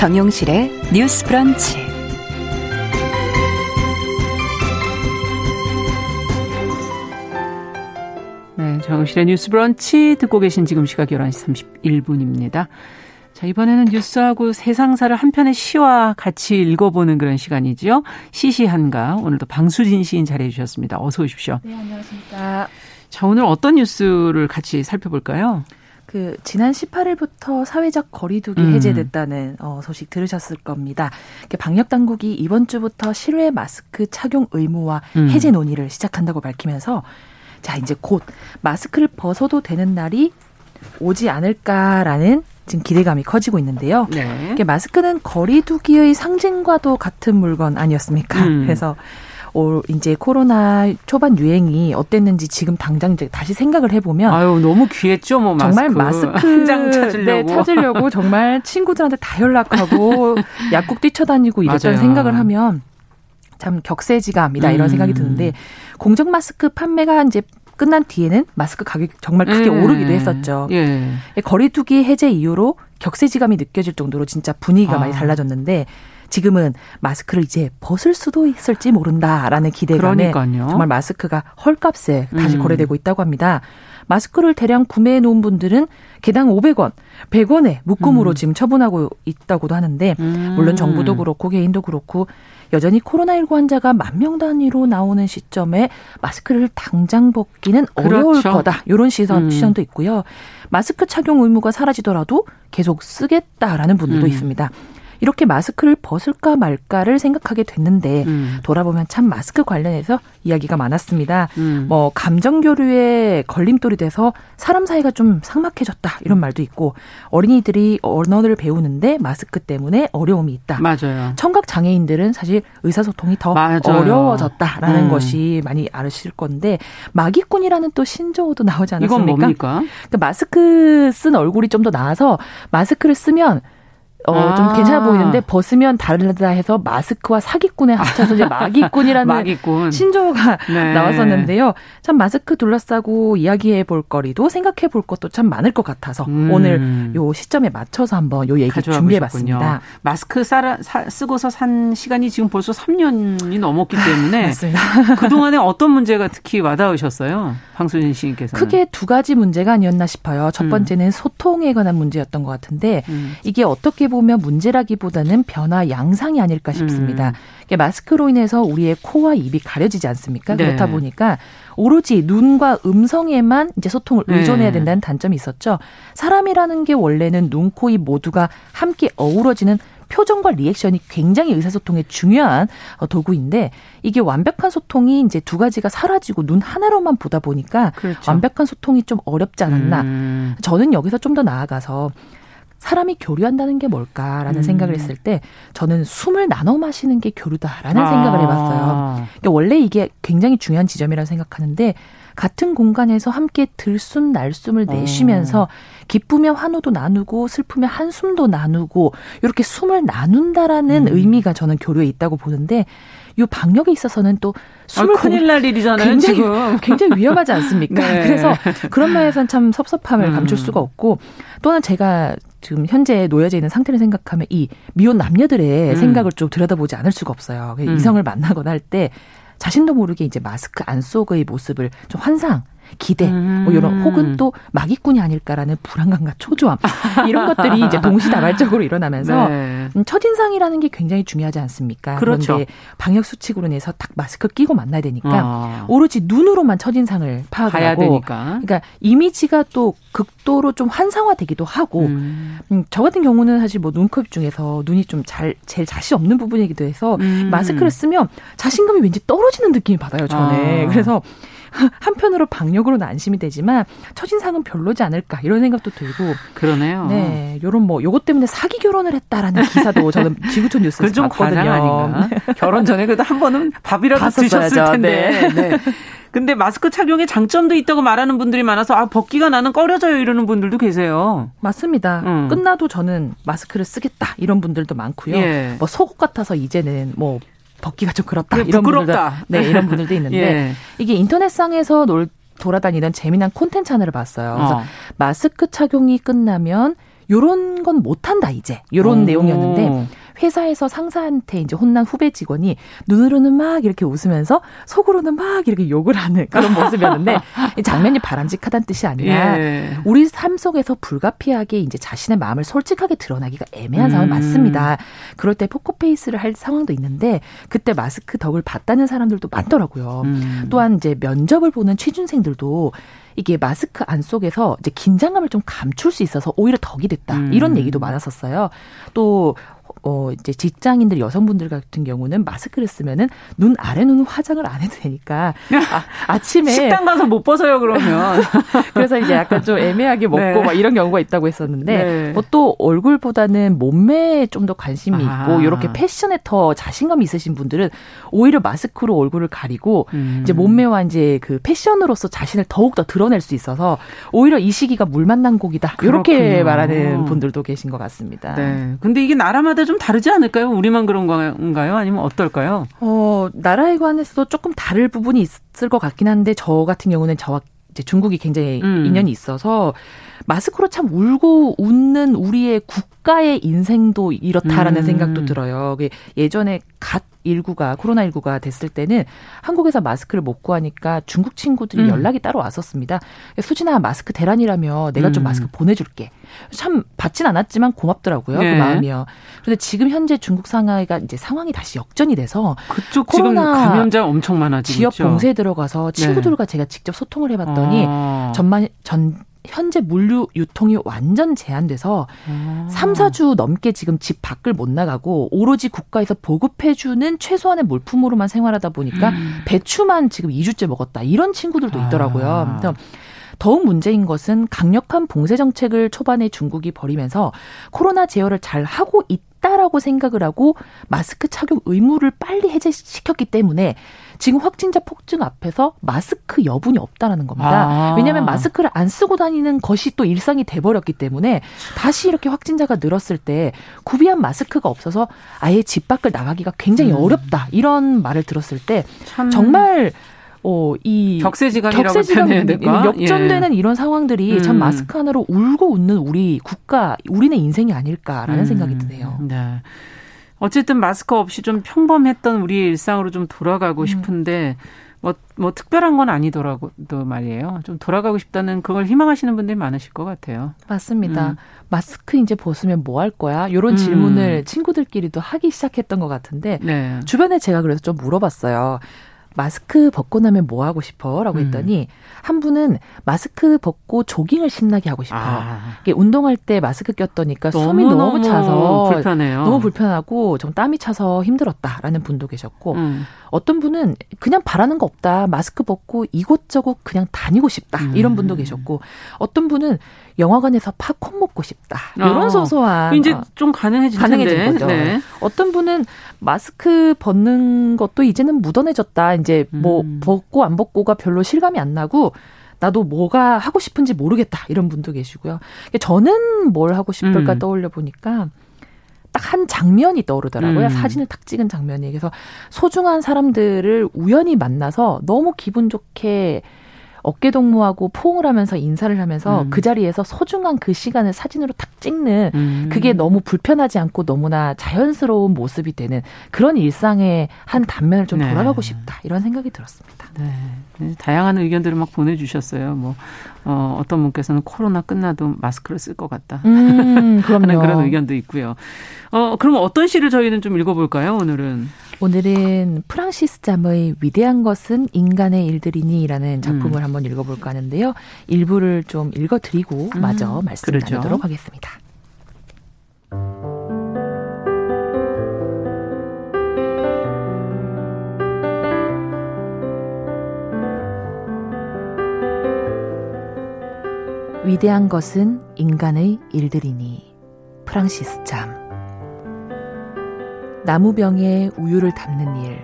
정용실의 뉴스 브런치. 네, 정용실의 뉴스 브런치 듣고 계신 지금 시각 11시 31분입니다. 자, 이번에는 뉴스하고 세상사를 한 편의 시와 같이 읽어보는 그런 시간이죠. 시시한가. 오늘도 방수진 시인 잘해 주셨습니다. 어서 오십시오. 네, 안녕하십니까. 자, 오늘 어떤 뉴스를 같이 살펴볼까요? 그 지난 18일부터 사회적 거리두기 음. 해제됐다는 어, 소식 들으셨을 겁니다. 방역 당국이 이번 주부터 실외 마스크 착용 의무화 음. 해제 논의를 시작한다고 밝히면서 자 이제 곧 마스크를 벗어도 되는 날이 오지 않을까라는 지금 기대감이 커지고 있는데요. 네. 마스크는 거리두기의 상징과도 같은 물건 아니었습니까? 음. 그래서 올 이제 코로나 초반 유행이 어땠는지 지금 당장 이제 다시 생각을 해보면 아유 너무 귀했죠 뭐 마스크. 정말 마스크 장 찾으려고 네, 찾으려고 정말 친구들한테 다 연락하고 약국 뛰쳐다니고 이랬던 맞아요. 생각을 하면 참 격세지감이다 이런 음. 생각이 드는데 공정 마스크 판매가 이제 끝난 뒤에는 마스크 가격이 정말 크게 음. 오르기도 했었죠. 예. 거리두기 해제 이후로 격세지감이 느껴질 정도로 진짜 분위기가 아. 많이 달라졌는데 지금은 마스크를 이제 벗을 수도 있을지 모른다라는 기대감에 그러니까요. 정말 마스크가 헐값에 다시 음. 거래되고 있다고 합니다. 마스크를 대량 구매해 놓은 분들은 개당 500원, 100원에 묶음으로 음. 지금 처분하고 있다고도 하는데 음. 물론 정부도 그렇고 개인도 그렇고 여전히 코로나19 환자가 만 명 단위로 나오는 시점에 마스크를 당장 벗기는 어려울 그렇죠. 거다. 이런 시선, 음. 시선도 있고요. 마스크 착용 의무가 사라지더라도 계속 쓰겠다라는 분들도 음. 있습니다. 이렇게 마스크를 벗을까 말까를 생각하게 됐는데 음. 돌아보면 참 마스크 관련해서 이야기가 많았습니다. 음. 뭐 감정 교류에 걸림돌이 돼서 사람 사이가 좀 삭막해졌다 이런 음. 말도 있고 어린이들이 언어를 배우는데 마스크 때문에 어려움이 있다. 맞아요. 청각 장애인들은 사실 의사소통이 더 맞아요. 어려워졌다라는 음. 것이 많이 아실 건데 마기꾼이라는 또 신조어도 나오지 않았습니까? 이건 뭡니까? 그러니까 마스크 쓴 얼굴이 좀 더 나아서 마스크를 쓰면 어, 아. 좀 괜찮아 보이는데 벗으면 다르다 해서 마스크와 사기꾼에 합쳐서 이제 마기꾼이라는 마기꾼. 신조어가 네. 나왔었는데요. 참 마스크 둘러싸고 이야기해 볼 거리도 생각해 볼 것도 참 많을 것 같아서 음. 오늘 요 시점에 맞춰서 한번 요 얘기 준비해 봤습니다. 마스크 싸라, 사, 쓰고서 산 시간이 지금 벌써 3년이 넘었기 때문에 맞습니다. 그동안에 어떤 문제가 특히 와닿으셨어요? 황순진 시인께서 크게 두 가지 문제가 아니었나 싶어요. 첫 음. 번째는 음. 소통에 관한 문제였던 것 같은데 음. 이게 어떻게 보면 문제라기보다는 변화 양상이 아닐까 싶습니다. 음. 마스크로 인해서 우리의 코와 입이 가려지지 않습니까? 네. 그렇다 보니까 오로지 눈과 음성에만 이제 소통을 네. 의존해야 된다는 단점이 있었죠. 사람이라는 게 원래는 눈, 코, 입 모두가 함께 어우러지는 표정과 리액션이 굉장히 의사소통에 중요한 어, 도구인데 이게 완벽한 소통이 이제 두 가지가 사라지고 눈 하나로만 보다 보니까 그렇죠. 완벽한 소통이 좀 어렵지 않았나. 음. 저는 여기서 좀 더 나아가서 사람이 교류한다는 게 뭘까라는 음. 생각을 했을 때 저는 숨을 나눠 마시는 게 교류다라는 아. 생각을 해봤어요. 그러니까 원래 이게 굉장히 중요한 지점이라고 생각하는데 같은 공간에서 함께 들숨 날숨을 어. 내쉬면서 기쁘며 환호도 나누고 슬프며 한숨도 나누고 이렇게 숨을 나눈다라는 음. 의미가 저는 교류에 있다고 보는데 이 방역에 있어서는 또 숨을 아, 큰일 날 일이잖아요. 굉장히, 지금. 굉장히 위험하지 않습니까? 네. 그래서 그런 면에서는 참 섭섭함을 음. 감출 수가 없고 또한 제가 지금 현재 놓여져 있는 상태를 생각하면 이 미혼 남녀들의 음. 생각을 좀 들여다보지 않을 수가 없어요. 음. 이성을 만나거나 할 때 자신도 모르게 이제 마스크 안 속의 모습을 좀 환상 기대, 음. 뭐 이런 혹은 또 마기꾼이 아닐까라는 불안감과 초조함 이런 것들이 이제 동시다발적으로 일어나면서 네. 음, 첫인상이라는 게 굉장히 중요하지 않습니까? 그렇죠. 그런데 방역 수칙으로 인해서 딱 마스크 끼고 만나야 되니까 어. 오로지 눈으로만 첫 인상을 파악하고 되니까. 그러니까 이미지가 또 극도로 좀 환상화되기도 하고 음. 음, 저 같은 경우는 사실 뭐 눈컵 중에서 눈이 좀 잘 제일 자신 없는 부분이기도 해서 음. 마스크를 쓰면 자신감이 왠지 떨어지는 느낌이 받아요 저는 아. 그래서 한편으로 방역으로는 안심이 되지만 첫인상은 별로지 않을까 이런 생각도 들고 그러네요. 네, 요런 뭐 요것 때문에 사기 결혼을 했다라는 기사도 저는 지구촌 뉴스에서 좀 봤거든요. 아닌가. 결혼 전에 그래도 한 번은 밥이라도 드셨을 텐데. 네. 네. 근데 마스크 착용에 장점도 있다고 말하는 분들이 많아서 아 벗기가 나는 꺼려져요 이러는 분들도 계세요. 맞습니다. 음. 끝나도 저는 마스크를 쓰겠다 이런 분들도 많고요. 예. 뭐 속옷 같아서 이제는 뭐 벗기가 좀 그렇다. 네, 이런 부끄럽다. 분들도, 네, 이런 분들도 있는데 예. 이게 인터넷상에서 놀 돌아다니는 재미난 콘텐츠 하나를 봤어요. 그래서 어. 마스크 착용이 끝나면 요런 건 못한다 이제 요런 오. 내용이었는데 회사에서 상사한테 이제 혼난 후배 직원이 눈으로는 막 이렇게 웃으면서 속으로는 막 이렇게 욕을 하는 그런 모습이었는데 이 장면이 바람직하다는 뜻이 아니라 예. 우리 삶 속에서 불가피하게 이제 자신의 마음을 솔직하게 드러나기가 애매한 음. 상황이 맞습니다. 그럴 때 포커페이스를 할 상황도 있는데 그때 마스크 덕을 봤다는 사람들도 많더라고요. 음. 또한 이제 면접을 보는 취준생들도 이게 마스크 안 속에서 이제 긴장감을 좀 감출 수 있어서 오히려 덕이 됐다. 음. 이런 얘기도 많았었어요. 또 어, 이제 직장인들 여성분들 같은 경우는 마스크를 쓰면은 눈 아래 눈 화장을 안 해도 되니까 아, 침에 식당 가서 못 벗어요 그러면 그래서 이제 약간 좀 애매하게 먹고 네. 막 이런 경우가 있다고 했었는데 네. 뭐또 얼굴보다는 몸매에 좀 더 관심이 아. 있고 이렇게 패션에 더 자신감 있으신 분들은 오히려 마스크로 얼굴을 가리고 음. 이제 몸매와 이제 그 패션으로서 자신을 더욱 더 드러낼 수 있어서 오히려 이 시기가 물 만난 곡이다 이렇게 말하는 분들도 계신 것 같습니다. 네. 근데 이게 나라마다 좀 다르지 않을까요? 우리만 그런 건가요? 아니면 어떨까요? 어, 나라에 관해서도 조금 다를 부분이 있을 것 같긴 한데 저 같은 경우는 저와 이제 중국이 굉장히 음. 인연이 있어서 마스크로 참 울고 웃는 우리의 국가의 인생도 이렇다라는 음. 생각도 들어요. 예전에 갓 19가 코로나 19가 됐을 때는 한국에서 마스크를 못 구하니까 중국 친구들이 음. 연락이 따로 왔었습니다. 수진아 마스크 대란이라며 내가 좀 음. 마스크 보내줄게. 참 받진 않았지만 고맙더라고요. 그 네. 그 마음이요. 그런데 지금 현재 중국 상하이가 이제 상황이 다시 역전이 돼서 그쪽 코로나 지금 감염자 엄청 많아지고 지역 봉쇄에 들어가서 네. 친구들과 네. 제가 직접 소통을 해봤더니 아. 전만 전 현재 물류 유통이 완전 제한돼서 아. 3, 4주 넘게 지금 집 밖을 못 나가고 오로지 국가에서 보급해주는 최소한의 물품으로만 생활하다 보니까 음. 배추만 지금 2주째 먹었다. 이런 친구들도 있더라고요. 아. 더욱 문제인 것은 강력한 봉쇄 정책을 초반에 중국이 벌이면서 코로나 제어를 잘 하고 있다라고 생각을 하고 마스크 착용 의무를 빨리 해제시켰기 때문에 지금 확진자 폭증 앞에서 마스크 여분이 없다라는 겁니다. 아. 왜냐하면 마스크를 안 쓰고 다니는 것이 또 일상이 돼버렸기 때문에 다시 이렇게 확진자가 늘었을 때 구비한 마스크가 없어서 아예 집 밖을 나가기가 굉장히 음. 어렵다 이런 말을 들었을 때 정말 어, 이 격세지감이라고 격세지감 될까? 역전되는 예. 이런 상황들이 음. 참 마스크 하나로 울고 웃는 우리 국가, 우리네 인생이 아닐까라는 음. 생각이 드네요. 네. 어쨌든 마스크 없이 좀 평범했던 우리의 일상으로 좀 돌아가고 음. 싶은데 뭐, 뭐 특별한 건 아니더라고 또 말이에요. 좀 돌아가고 싶다는 그걸 희망하시는 분들이 많으실 것 같아요. 맞습니다. 음. 마스크 이제 벗으면 뭐 할 거야? 이런 음. 질문을 친구들끼리도 하기 시작했던 것 같은데 네. 주변에 제가 그래서 좀 물어봤어요. 마스크 벗고 나면 뭐 하고 싶어? 라고 음. 했더니 음. 한 분은 마스크 벗고 조깅을 신나게 하고 싶어. 아. 이게 운동할 때 마스크 꼈더니까 숨이 너무 차서 불편해요. 너무 불편하고 좀 땀이 차서 힘들었다라는 분도 계셨고 음. 어떤 분은 그냥 바라는 거 없다. 마스크 벗고 이곳저곳 그냥 다니고 싶다. 음. 이런 분도 계셨고 어떤 분은 영화관에서 팝콘 먹고 싶다. 이런 어. 소소한 이제 좀 가능해질 가능해진 거죠. 네. 어떤 분은 마스크 벗는 것도 이제는 묻어내졌다. 이제 뭐 음. 벗고 안 벗고가 별로 실감이 안 나고 나도 뭐가 하고 싶은지 모르겠다. 이런 분도 계시고요. 저는 뭘 하고 싶을까 음. 떠올려 보니까 딱 한 장면이 떠오르더라고요. 음. 사진을 딱 찍은 장면이. 그래서 소중한 사람들을 우연히 만나서 너무 기분 좋게 어깨 동무하고 포옹을 하면서 인사를 하면서 음. 그 자리에서 소중한 그 시간을 사진으로 탁 찍는 음. 그게 너무 불편하지 않고 너무나 자연스러운 모습이 되는 그런 일상의 한 단면을 좀 네. 돌아가고 싶다 이런 생각이 들었습니다. 네. 네. 다양한 의견들을 막 보내주셨어요. 뭐 어, 어떤 분께서는 코로나 끝나도 마스크를 쓸 것 같다. 음, 그럼요. 그런 의견도 있고요. 어, 그럼 어떤 시를 저희는 좀 읽어볼까요, 오늘은? 오늘은 프랑시스 잠의 위대한 것은 인간의 일들이니라는 작품을 음. 한번 읽어볼까 하는데요. 일부를 좀 읽어드리고 음. 마저 말씀 그렇죠. 나누도록 하겠습니다. 위대한 것은 인간의 일들이니. 프랑시스 잠. 나무병에 우유를 담는 일.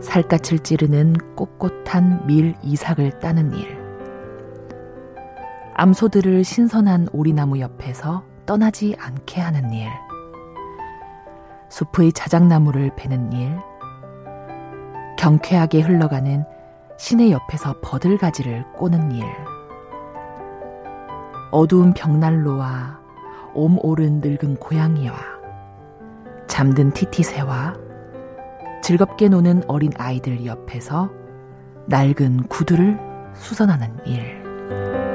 살갗을 찌르는 꼿꼿한 밀 이삭을 따는 일. 암소들을 신선한 오리나무 옆에서 떠나지 않게 하는 일. 숲의 자작나무를 베는 일. 경쾌하게 흘러가는 시내 옆에서 버들가지를 꼬는 일 어두운 벽난로와 옴 오른 늙은 고양이와 잠든 티티새와 즐겁게 노는 어린 아이들 옆에서 낡은 구두를 수선하는 일.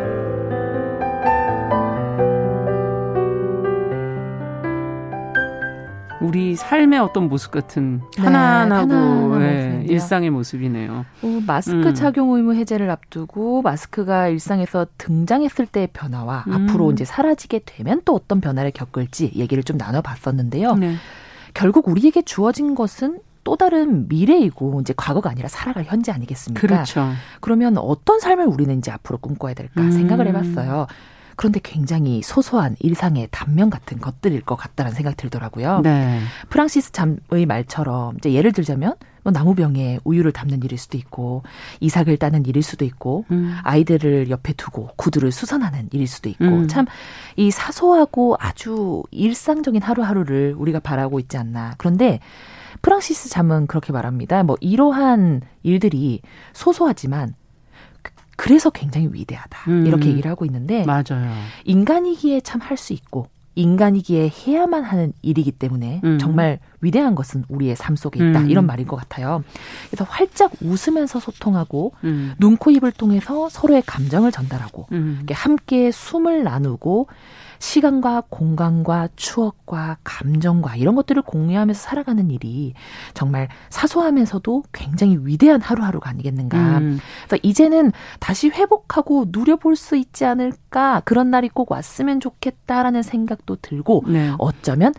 우리 삶의 어떤 모습 같은 네, 편안하고 네, 일상의 모습이네요. 어, 마스크 음. 착용 의무 해제를 앞두고 마스크가 일상에서 등장했을 때의 변화와 음. 앞으로 이제 사라지게 되면 또 어떤 변화를 겪을지 얘기를 좀 나눠봤었는데요. 네. 결국 우리에게 주어진 것은 또 다른 미래이고 이제 과거가 아니라 살아갈 현재 아니겠습니까? 그렇죠. 그러면 어떤 삶을 우리는 이제 앞으로 꿈꿔야 될까 음. 생각을 해봤어요. 그런데 굉장히 소소한 일상의 단면 같은 것들일 것 같다는 생각이 들더라고요. 네. 프랑시스 잠의 말처럼 이제 예를 들자면 뭐 나무병에 우유를 담는 일일 수도 있고 이삭을 따는 일일 수도 있고 음. 아이들을 옆에 두고 구두를 수선하는 일일 수도 있고 음. 참이 사소하고 아주 일상적인 하루하루를 우리가 바라고 있지 않나. 그런데 프랑시스 잠은 그렇게 말합니다. 뭐 이러한 일들이 소소하지만 그래서 굉장히 위대하다. 음. 이렇게 얘기를 하고 있는데 맞아요. 인간이기에 참 할 수 있고 인간이기에 해야만 하는 일이기 때문에 음. 정말 위대한 것은 우리의 삶 속에 있다. 음. 이런 말인 것 같아요. 그래서 활짝 웃으면서 소통하고 음. 눈, 코, 입을 통해서 서로의 감정을 전달하고 음. 함께 숨을 나누고 시간과 공간과 추억과 감정과 이런 것들을 공유하면서 살아가는 일이 정말 사소하면서도 굉장히 위대한 하루하루가 아니겠는가. 음. 그래서 이제는 다시 회복하고 누려볼 수 있지 않을까 그런 날이 꼭 왔으면 좋겠다라는 생각도 들고 네. 어쩌면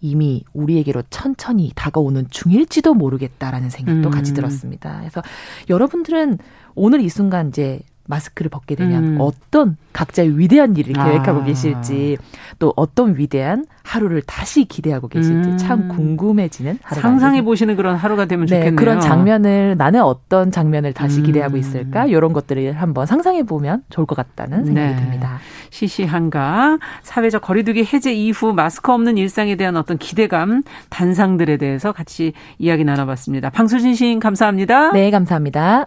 이미 우리에게로 천천히 다가오는 중일지도 모르겠다라는 생각도 음. 같이 들었습니다. 그래서 여러분들은 오늘 이 순간 이제 마스크를 벗게 되면 음. 어떤 각자의 위대한 일을 계획하고 아. 계실지 또 어떤 위대한 하루를 다시 기대하고 계실지 음. 참 궁금해지는 하루가 상상해 보시는 그런 하루가 되면 네, 좋겠네요. 그런 장면을 나는 어떤 장면을 다시 음. 기대하고 있을까 이런 것들을 한번 상상해 보면 좋을 것 같다는 생각이 네. 듭니다. 시시한가 사회적 거리두기 해제 이후 마스크 없는 일상에 대한 어떤 기대감 단상들에 대해서 같이 이야기 나눠봤습니다. 방수진 시인 감사합니다. 네, 감사합니다.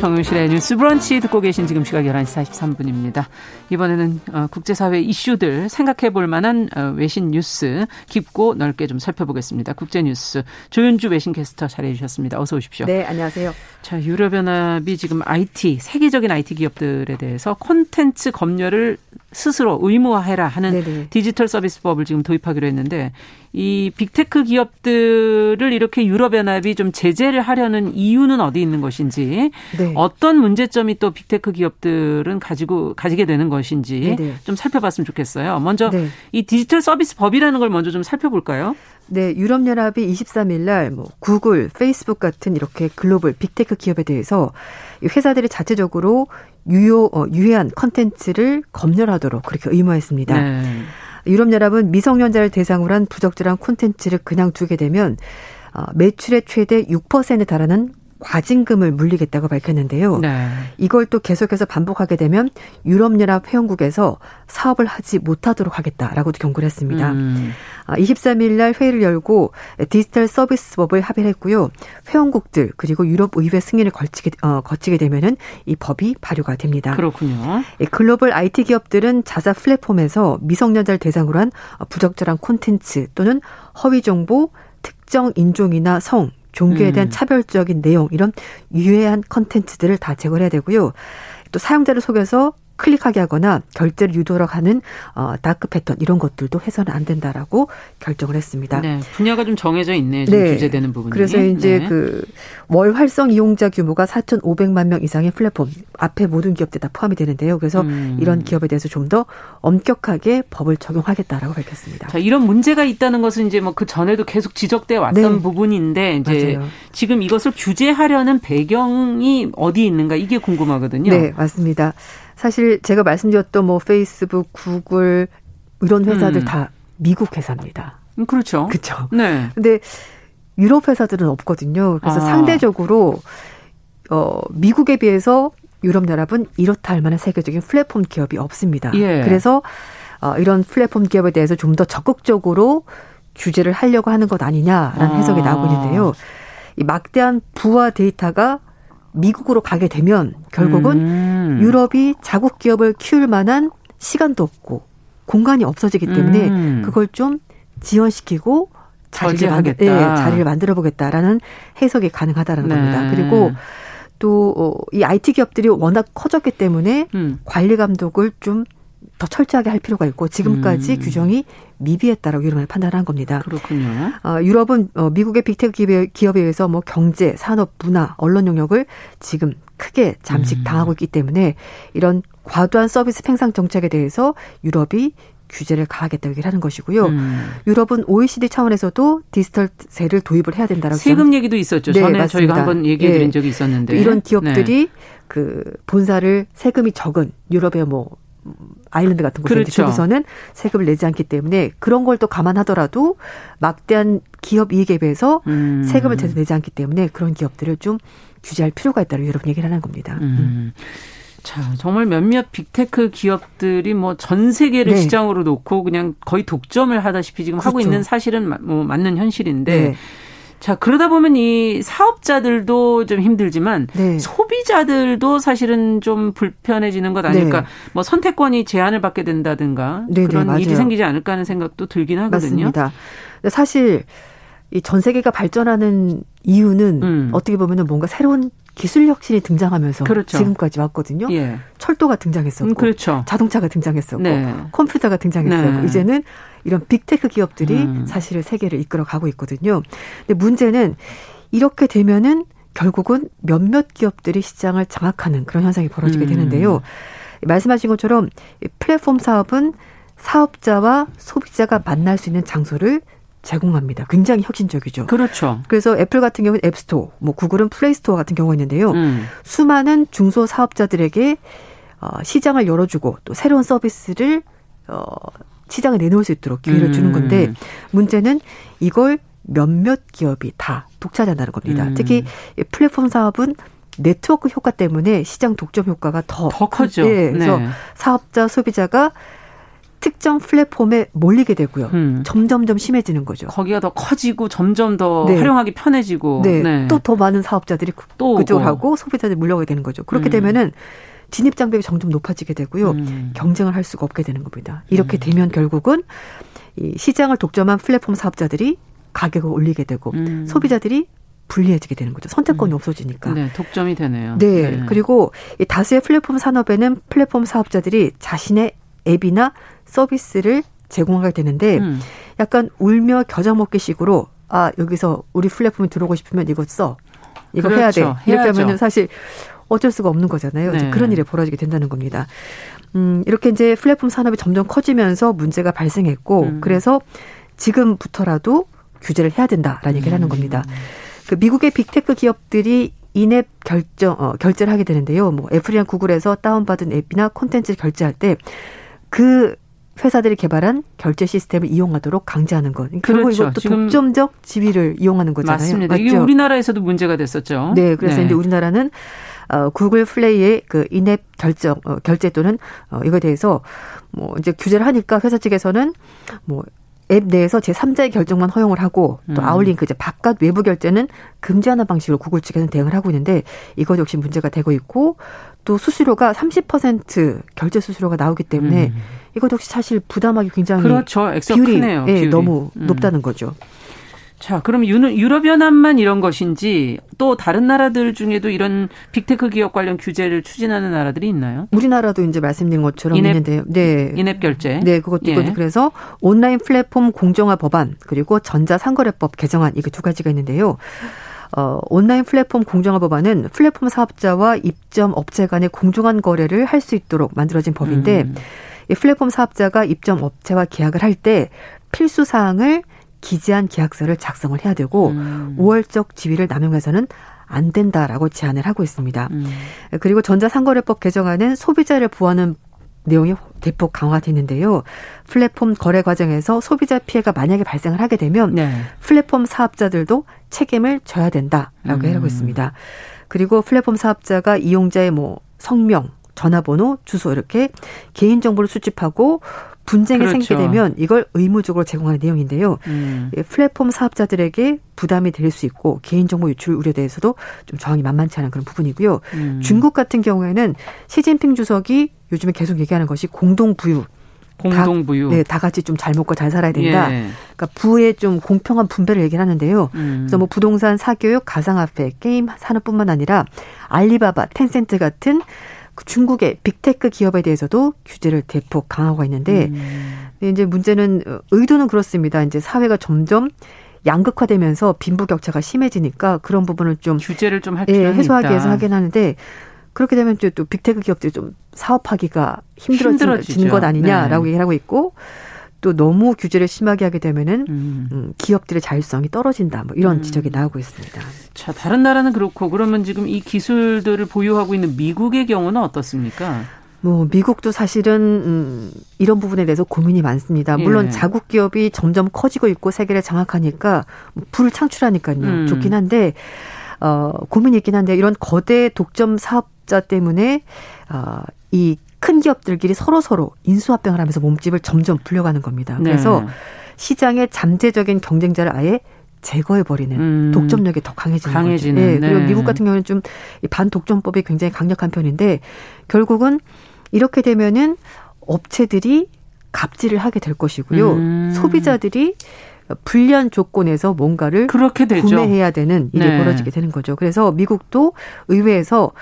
정용실의 뉴스 브런치 듣고 계신 지금 시각 11시 43분입니다. 이번에는 어, 국제사회 이슈들 생각해 볼 만한 어, 외신 뉴스 깊고 넓게 좀 살펴보겠습니다. 국제뉴스 조윤주 외신 캐스터 잘해 주셨습니다. 어서 오십시오. 네, 안녕하세요. 자, 유럽연합이 지금 IT, 세계적인 IT 기업들에 대해서 콘텐츠 검열을 스스로 의무화해라 하는 네네. 디지털 서비스법을 지금 도입하기로 했는데 이 빅테크 기업들을 이렇게 유럽연합이 좀 제재를 하려는 이유는 어디 있는 것인지 네. 어떤 문제점이 또 빅테크 기업들은 가지고 가지게 되는 것인지 네네. 좀 살펴봤으면 좋겠어요. 먼저 네. 이 디지털 서비스 법이라는 걸 먼저 좀 살펴볼까요? 네, 유럽연합이 23일 날 뭐 구글, 페이스북 같은 이렇게 글로벌 빅테크 기업에 대해서 회사들이 자체적으로 유효 어, 유해한 컨텐츠를 검열하도록 그렇게 의무화했습니다. 네. 유럽연합은 미성년자를 대상으로 한 부적절한 콘텐츠를 그냥 두게 되면 어, 매출의 최대 6%에 달하는 과징금을 물리겠다고 밝혔는데요. 네. 이걸 또 계속해서 반복하게 되면 유럽연합 회원국에서 사업을 하지 못하도록 하겠다라고도 경고를 했습니다. 음. 23일 아, 날 회의를 열고 디지털 서비스법을 합의를 했고요. 회원국들 그리고 유럽 의회 승인을 거치게, 어, 거치게 되면은 이 법이 발효가 됩니다. 그렇군요. 예, 글로벌 IT 기업들은 자사 플랫폼에서 미성년자를 대상으로 한 부적절한 콘텐츠 또는 허위 정보, 특정 인종이나 성, 종교에 대한 음. 차별적인 내용 이런 유해한 컨텐츠들을 다 제거해야 되고요. 또 사용자를 속여서 클릭하게 하거나 결제를 유도하도록 하는 어, 다크 패턴 이런 것들도 해서는 안 된다라고 결정을 했습니다. 네, 분야가 좀 정해져 있네요. 네. 규제되는 부분이. 그래서 이제 네. 그 월 활성 이용자 규모가 4,500만 명 이상의 플랫폼 앞에 모든 기업들 다 포함이 되는데요. 그래서 음. 이런 기업에 대해서 좀 더 엄격하게 법을 적용하겠다라고 밝혔습니다. 자, 이런 문제가 있다는 것은 이제 뭐 그 전에도 계속 지적돼 왔던 네. 부분인데 이제 맞아요. 지금 이것을 규제하려는 배경이 어디 있는가 이게 궁금하거든요. 네, 맞습니다. 사실 제가 말씀드렸던 뭐 페이스북, 구글 이런 회사들 음. 다 미국 회사입니다. 음, 그렇죠. 그렇죠. 네. 근데 유럽 회사들은 없거든요. 그래서 아. 상대적으로 어 미국에 비해서 유럽 연합은 이렇다 할 만한 세계적인 플랫폼 기업이 없습니다. 예. 그래서 어 이런 플랫폼 기업에 대해서 좀 더 적극적으로 규제를 하려고 하는 것 아니냐라는 아. 해석이 나오고 있는데요. 이 막대한 부와 데이터가 미국으로 가게 되면 결국은 음. 유럽이 자국 기업을 키울 만한 시간도 없고 공간이 없어지기 때문에 음. 그걸 좀 지원시키고 자리를 만들, 예, 자리를 만들어 보겠다라는 해석이 가능하다는 네. 겁니다. 그리고 또 이 어, IT 기업들이 워낙 커졌기 때문에 음. 관리 감독을 좀 더 철저하게 할 필요가 있고 지금까지 음. 규정이 미비했다라고 유럽은 판단한 겁니다. 그렇군요. 어, 유럽은 어, 미국의 빅테크 기업에, 의해서 뭐 경제, 산업, 문화, 언론 영역을 지금 크게 잠식당하고 음. 있기 때문에 이런 과도한 서비스 팽창 정책에 대해서 유럽이 규제를 가하겠다 얘기를 하는 것이고요. 음. 유럽은 OECD 차원에서도 디지털세를 도입을 해야 된다라고 세금 얘기도 있었죠. 네, 전에 맞습니다. 저희가 한번 얘기해 드린 네. 적이 있었는데 이런 기업들이 네. 그 본사를 세금이 적은 유럽의 뭐 아일랜드 같은 곳에 그렇죠. 거기서는 세금을 내지 않기 때문에 그런 걸 또 감안하더라도 막대한 기업 이익에 비해서 음. 세금을 제대로 내지 않기 때문에 그런 기업들을 좀 규제할 필요가 있다고 여러분 얘기를 하는 겁니다. 음. 음. 자, 정말 몇몇 빅테크 기업들이 뭐 전 세계를 네. 시장으로 놓고 그냥 거의 독점을 하다시피 지금 그렇죠. 하고 있는 사실은 뭐 맞는 현실인데 네. 자, 그러다 보면 이 사업자들도 좀 힘들지만 네. 소비자들도 사실은 좀 불편해지는 것 아닐까. 네. 뭐 선택권이 제한을 받게 된다든가 네, 네 그런 네, 일이 생기지 않을까 하는 생각도 들긴 하거든요. 맞습니다. 사실 이 전 세계가 발전하는 이유는 음. 어떻게 보면은 뭔가 새로운 기술 혁신이 등장하면서 그렇죠. 지금까지 왔거든요. 예. 철도가 등장했었고, 음, 그렇죠. 자동차가 등장했었고, 네. 컴퓨터가 등장했었고, 네. 이제는 이런 빅테크 기업들이 음. 사실은 세계를 이끌어 가고 있거든요. 근데 문제는 이렇게 되면은 결국은 몇몇 기업들이 시장을 장악하는 그런 현상이 벌어지게 음. 되는데요. 말씀하신 것처럼 플랫폼 사업은 사업자와 소비자가 만날 수 있는 장소를 제공합니다. 굉장히 혁신적이죠. 그렇죠. 그래서 애플 같은 경우는 앱스토어, 뭐 구글은 플레이스토어 같은 경우가 있는데요. 음. 수많은 중소 사업자들에게 어, 시장을 열어주고 또 새로운 서비스를 어, 시장에 내놓을 수 있도록 기회를 음. 주는 건데 문제는 이걸 몇몇 기업이 다 독차지한다는 겁니다. 음. 특히 플랫폼 사업은 네트워크 효과 때문에 시장 독점 효과가 더, 더 커죠. 예, 그래서 네. 사업자 소비자가 특정 플랫폼에 몰리게 되고요. 음. 점점점 심해지는 거죠. 거기가 더 커지고 점점 더 네. 활용하기 편해지고 네. 네. 또더 많은 사업자들이 또 그쪽을 하고 소비자들이 물려오게 되는 거죠. 그렇게 음. 되면은 진입 장벽이 점점 높아지게 되고요. 음. 경쟁을 할 수가 없게 되는 겁니다. 이렇게 음. 되면 결국은 이 시장을 독점한 플랫폼 사업자들이 가격을 올리게 되고 음. 소비자들이 불리해지게 되는 거죠. 선택권이 음. 없어지니까. 네, 독점이 되네요. 네, 네. 그리고 이 다수의 플랫폼 산업에는 플랫폼 사업자들이 자신의 앱이나 서비스를 제공하게 되는데 음. 약간 울며 겨자 먹기 식으로 아 여기서 우리 플랫폼에 들어오고 싶으면 이거 써 이거 그렇죠. 해야 돼 이렇게 해야죠. 하면은 사실 어쩔 수가 없는 거잖아요. 네. 그런 일이 벌어지게 된다는 겁니다. 음, 이렇게 이제 플랫폼 산업이 점점 커지면서 문제가 발생했고, 음. 그래서 지금부터라도 규제를 해야 된다라는 얘기를 하는 음. 겁니다. 그 미국의 빅테크 기업들이 인앱 결정, 어, 결제를 하게 되는데요. 뭐 애플이랑 구글에서 다운받은 앱이나 콘텐츠를 결제할 때 그 회사들이 개발한 결제 시스템을 이용하도록 강제하는 것. 결국 그렇죠. 이것도 독점적 지위를 이용하는 거잖아요. 맞습니다. 맞죠? 이게 우리나라에서도 문제가 됐었죠. 네, 그래서 네. 이제 우리나라는 어, 구글 플레이의 그 인앱 결정 어, 결제 또는 어, 이거에 대해서 뭐 이제 규제를 하니까 회사 측에서는 뭐 앱 내에서 제3자의 결정만 허용을 하고 또 음. 아울링 그 이제 바깥 외부 결제는 금지하는 방식으로 구글 측에서는 대응을 하고 있는데 이것 역시 문제가 되고 있고 또 수수료가 30% 결제 수수료가 나오기 때문에 음. 이것 역시 사실 부담하기 굉장히 그렇죠. 비율이, 크네요, 예, 비율이. 너무 음. 높다는 거죠. 자, 그럼 유럽연합만 이런 것인지 또 다른 나라들 중에도 이런 빅테크 기업 관련 규제를 추진하는 나라들이 있나요? 우리나라도 이제 말씀드린 것처럼 인앱, 있는데요. 네. 인앱 결제. 네, 그것도 예. 그래서 온라인 플랫폼 공정화 법안 그리고 전자상거래법 개정안 이게 두 가지가 있는데요. 어, 온라인 플랫폼 공정화 법안은 플랫폼 사업자와 입점 업체 간의 공정한 거래를 할 수 있도록 만들어진 법인데 음. 이 플랫폼 사업자가 입점 업체와 계약을 할 때 필수 사항을 기재한 계약서를 작성을 해야 되고 음. 5월적 지위를 남용해서는 안 된다라고 제안을 하고 있습니다. 음. 그리고 전자상거래법 개정안은 소비자를 보호하는 내용이 대폭 강화됐는데요. 플랫폼 거래 과정에서 소비자 피해가 만약에 발생을 하게 되면 네. 플랫폼 사업자들도 책임을 져야 된다라고 음. 하고 있습니다. 그리고 플랫폼 사업자가 이용자의 뭐 성명, 전화번호, 주소 이렇게 개인 정보를 수집하고 분쟁이 그렇죠. 생기게 되면 이걸 의무적으로 제공하는 내용인데요. 음. 플랫폼 사업자들에게 부담이 될 수 있고 개인정보 유출 우려에 대해서도 좀 저항이 만만치 않은 그런 부분이고요. 음. 중국 같은 경우에는 시진핑 주석이 요즘에 계속 얘기하는 것이 공동부유 공동부유. 다, 네, 다 같이 좀 잘 먹고 잘 살아야 된다. 예. 그러니까 부의 좀 공평한 분배를 얘기를 하는데요. 음. 그래서 뭐 부동산, 사교육, 가상화폐, 게임 산업뿐만 아니라 알리바바, 텐센트 같은 그 중국의 빅테크 기업에 대해서도 규제를 대폭 강화하고 있는데 음. 이제 문제는 어, 의도는 그렇습니다. 이제 사회가 점점 양극화되면서 빈부격차가 심해지니까 그런 부분을 좀 규제를 좀할 예, 해소하기 위해서 하긴 하는데 그렇게 되면 또 빅테크 기업들이 좀 사업하기가 힘들어진 것 아니냐라고 네. 얘기를 하고 있고 또 너무 규제를 심하게 하게 되면은 음. 음, 기업들의 자율성이 떨어진다. 뭐 이런 음. 지적이 나오고 있습니다. 자, 다른 나라는 그렇고 그러면 지금 이 기술들을 보유하고 있는 미국의 경우는 어떻습니까? 뭐 미국도 사실은 음, 이런 부분에 대해서 고민이 많습니다. 물론 예. 자국 기업이 점점 커지고 있고 세계를 장악하니까 뭐 불을 창출하니까요. 음. 좋긴 한데 어 고민이 있긴 한데 이런 거대 독점 사업자 때문에 어이 큰 기업들끼리 서로 서로 인수합병을 하면서 몸집을 점점 불려가는 겁니다. 네. 그래서 시장의 잠재적인 경쟁자를 아예 제거해 버리는 음. 독점력이 더 강해지는, 강해지는 거죠. 네. 그리고 네. 미국 같은 경우는 좀 반독점법이 굉장히 강력한 편인데 결국은 이렇게 되면은 업체들이 갑질을 하게 될 것이고요. 음. 소비자들이 불리한 조건에서 뭔가를 그렇게 되죠. 구매해야 되는 일이 네. 벌어지게 되는 거죠. 그래서 미국도 의회에서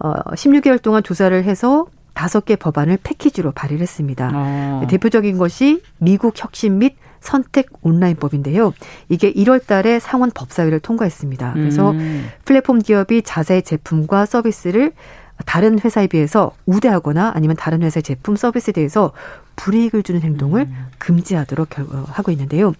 어 16개월 동안 조사를 해서 다섯 개 법안을 패키지로 발의를 했습니다. 어. 대표적인 것이 미국 혁신 및 선택 온라인법인데요. 이게 1월 달에 상원 법사위를 통과했습니다. 그래서 음. 플랫폼 기업이 자사의 제품과 서비스를 다른 회사에 비해서 우대하거나 아니면 다른 회사의 제품 서비스에 대해서 불이익을 주는 행동을 음. 금지하도록 하고 있는데요.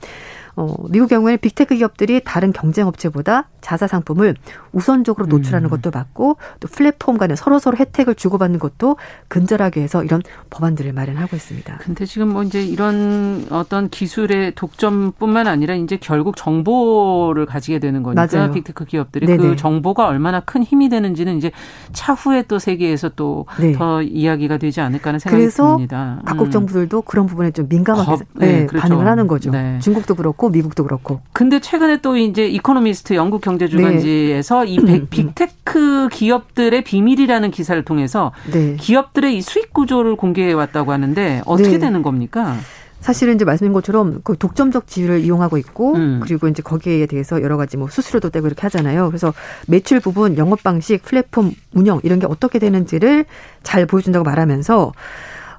어, 미국 경우에는 빅테크 기업들이 다른 경쟁 업체보다 자사 상품을 우선적으로 노출하는 음. 것도 맞고 또 플랫폼 간에 서로 서로 혜택을 주고받는 것도 근절하기 위해서 이런 법안들을 마련하고 있습니다. 근데 지금 뭐 이제 이런 어떤 기술의 독점뿐만 아니라 이제 결국 정보를 가지게 되는 거니까 맞아요. 빅테크 기업들이 그 네네. 그 정보가 얼마나 큰 힘이 되는지는 이제 차후에 또 세계에서 또더 네. 이야기가 되지 않을까 하는 생각이 그래서 듭니다. 각국 음. 정부들도 그런 부분에 좀 민감하게 겁, 네, 네, 그렇죠. 반응을 하는 거죠. 네. 중국도 그렇고 미국도 그렇고. 근데 최근에 또 이제 이코노미스트 영국 경제 주간지 네. 이 음, 빅테크 기업들의 비밀이라는 기사를 통해서 네. 기업들의 이 수익 구조를 공개해 왔다고 하는데 어떻게 네. 되는 겁니까? 사실은 이제 말씀인 것처럼 그 독점적 지위를 이용하고 있고 음. 그리고 이제 거기에 대해서 여러 가지 뭐 수수료도 떼고 이렇게 하잖아요. 그래서 매출 부분, 영업 방식, 플랫폼 운영 이런 게 어떻게 되는지를 잘 보여준다고 말하면서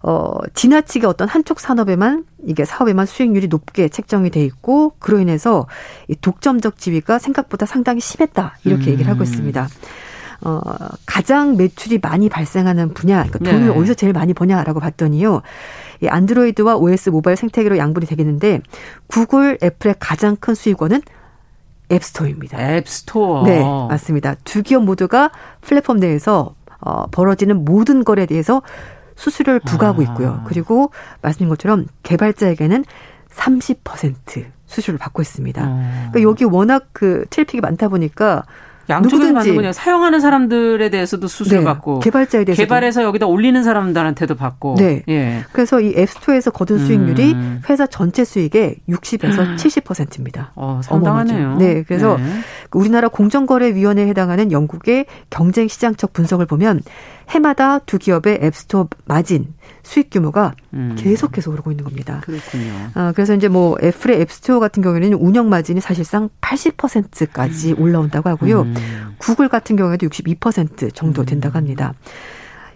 어, 지나치게 어떤 한쪽 산업에만 이게 사업에만 수익률이 높게 책정이 돼 있고 그로 인해서 이 독점적 지위가 생각보다 상당히 심했다 이렇게 음. 얘기를 하고 있습니다. 어, 가장 매출이 많이 발생하는 분야, 그러니까 돈을 네. 어디서 제일 많이 버냐라고 봤더니요. 이 안드로이드와 OS 모바일 생태계로 양분이 되겠는데 구글, 애플의 가장 큰 수익원은 앱스토어입니다. 앱스토어. 네, 맞습니다. 두 기업 모두가 플랫폼 내에서 어, 벌어지는 모든 거래에 대해서 수수료를 부과하고 아. 있고요. 그리고 말씀인 것처럼 개발자에게는 30% 수수료를 받고 있습니다. 어. 그러니까 여기 워낙 그 트래픽이 많다 보니까 양쪽에서 받는군요. 사용하는 사람들에 대해서도 수수료 네. 받고 개발자에 대해서 개발해서 여기다 올리는 사람들한테도 받고. 네. 예. 그래서 이 앱스토어에서 거둔 수익률이 음. 회사 전체 수익의 60에서 음. 70%입니다. 어, 상당하네요. 어마어마죠. 네. 그래서 네. 우리나라 공정거래위원회에 해당하는 영국의 경쟁시장적 분석을 보면 해마다 두 기업의 앱스토어 마진 수익 규모가 음. 계속해서 오르고 있는 겁니다. 그렇군요. 아, 그래서 이제 뭐 애플의 앱스토어 같은 경우에는 운영 마진이 사실상 80%까지 음. 올라온다고 하고요. 음. 구글 같은 경우에도 62% 정도 된다고 합니다.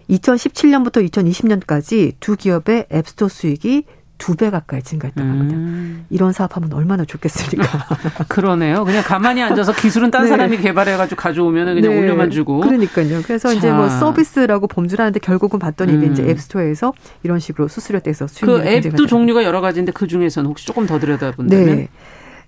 2017년부터 2020년까지 두 기업의 앱스토어 수익이 두 배 가까이 증가했다고 합니다. 음. 이런 사업하면 얼마나 좋겠습니까? 그러네요. 그냥 가만히 앉아서 기술은 딴 네. 사람이 개발해가지고 가져오면 그냥 네. 올려만 주고. 그러니까요. 그래서 자. 이제 뭐 서비스라고 범주를 하는데 결국은 봤더니 음. 이제 음. 앱스토어에서 이런 식으로 수수료 떼서 수익을 그 앱도 종류가 여러 가지인데 그 중에서는 혹시 조금 더 들여다본다면? 네.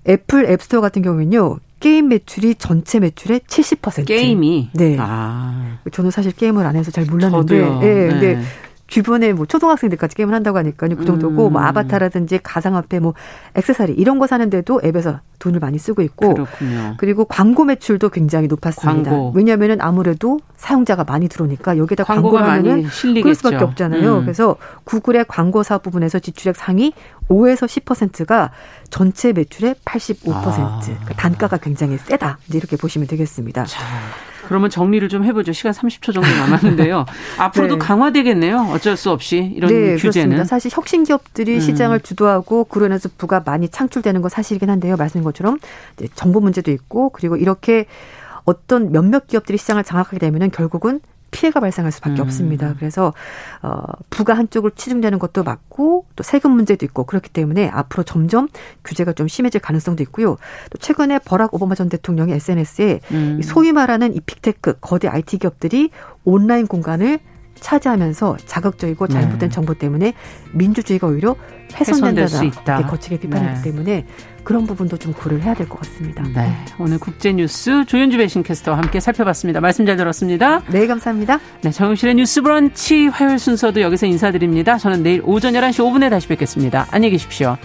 애플 앱스토어 같은 경우는요. 게임 매출이 전체 매출의 70%. 게임이? 네. 아. 저는 사실 게임을 안 해서 잘 몰랐는데. 저도요. 네. 근데 네. 주변에 뭐 초등학생들까지 게임을 한다고 하니까요. 그 정도고 음. 뭐 아바타라든지 가상화폐 뭐 액세서리 이런 거 사는데도 앱에서 돈을 많이 쓰고 있고 그렇군요. 그리고 광고 매출도 굉장히 높았습니다. 광고. 왜냐하면 아무래도 사용자가 많이 들어오니까 여기다 광고가 실리겠죠. 그럴 수밖에 없잖아요. 음. 그래서 구글의 광고 사업 부분에서 지출액 상위 5에서 10%가 전체 매출의 85%. 아. 그러니까 단가가 굉장히 세다. 이제 이렇게 보시면 되겠습니다. 자. 그러면 정리를 좀 해보죠. 시간 30초 정도 남았는데요. 앞으로도 네. 강화되겠네요. 어쩔 수 없이 이런 네, 규제는. 그렇습니다. 사실 혁신 기업들이 음. 시장을 주도하고 그로 인해서 부가 많이 창출되는 건 사실이긴 한데요. 말씀인 것처럼 정보 문제도 있고 그리고 이렇게 어떤 몇몇 기업들이 시장을 장악하게 되면은 결국은 피해가 발생할 수밖에 음. 없습니다. 그래서 어 부가 한쪽을 치중되는 것도 맞고 또 세금 문제도 있고 그렇기 때문에 앞으로 점점 규제가 좀 심해질 가능성도 있고요. 또 최근에 버락 오바마 전 대통령이 SNS에 음. 소위 말하는 이 빅테크 거대 IT 기업들이 온라인 공간을 차지하면서 자극적이고 네. 잘못된 네. 정보 때문에 민주주의가 오히려 훼손된다는 거칠게 비판했기 네. 때문에 그런 부분도 좀 고려를 해야 될 것 같습니다. 네. 오늘 국제뉴스 조윤주 외신캐스터와 함께 살펴봤습니다. 말씀 잘 들었습니다. 네, 감사합니다. 네, 정영실의 뉴스 브런치 화요일 순서도 여기서 인사드립니다. 저는 내일 오전 11시 5분에 다시 뵙겠습니다. 안녕히 계십시오.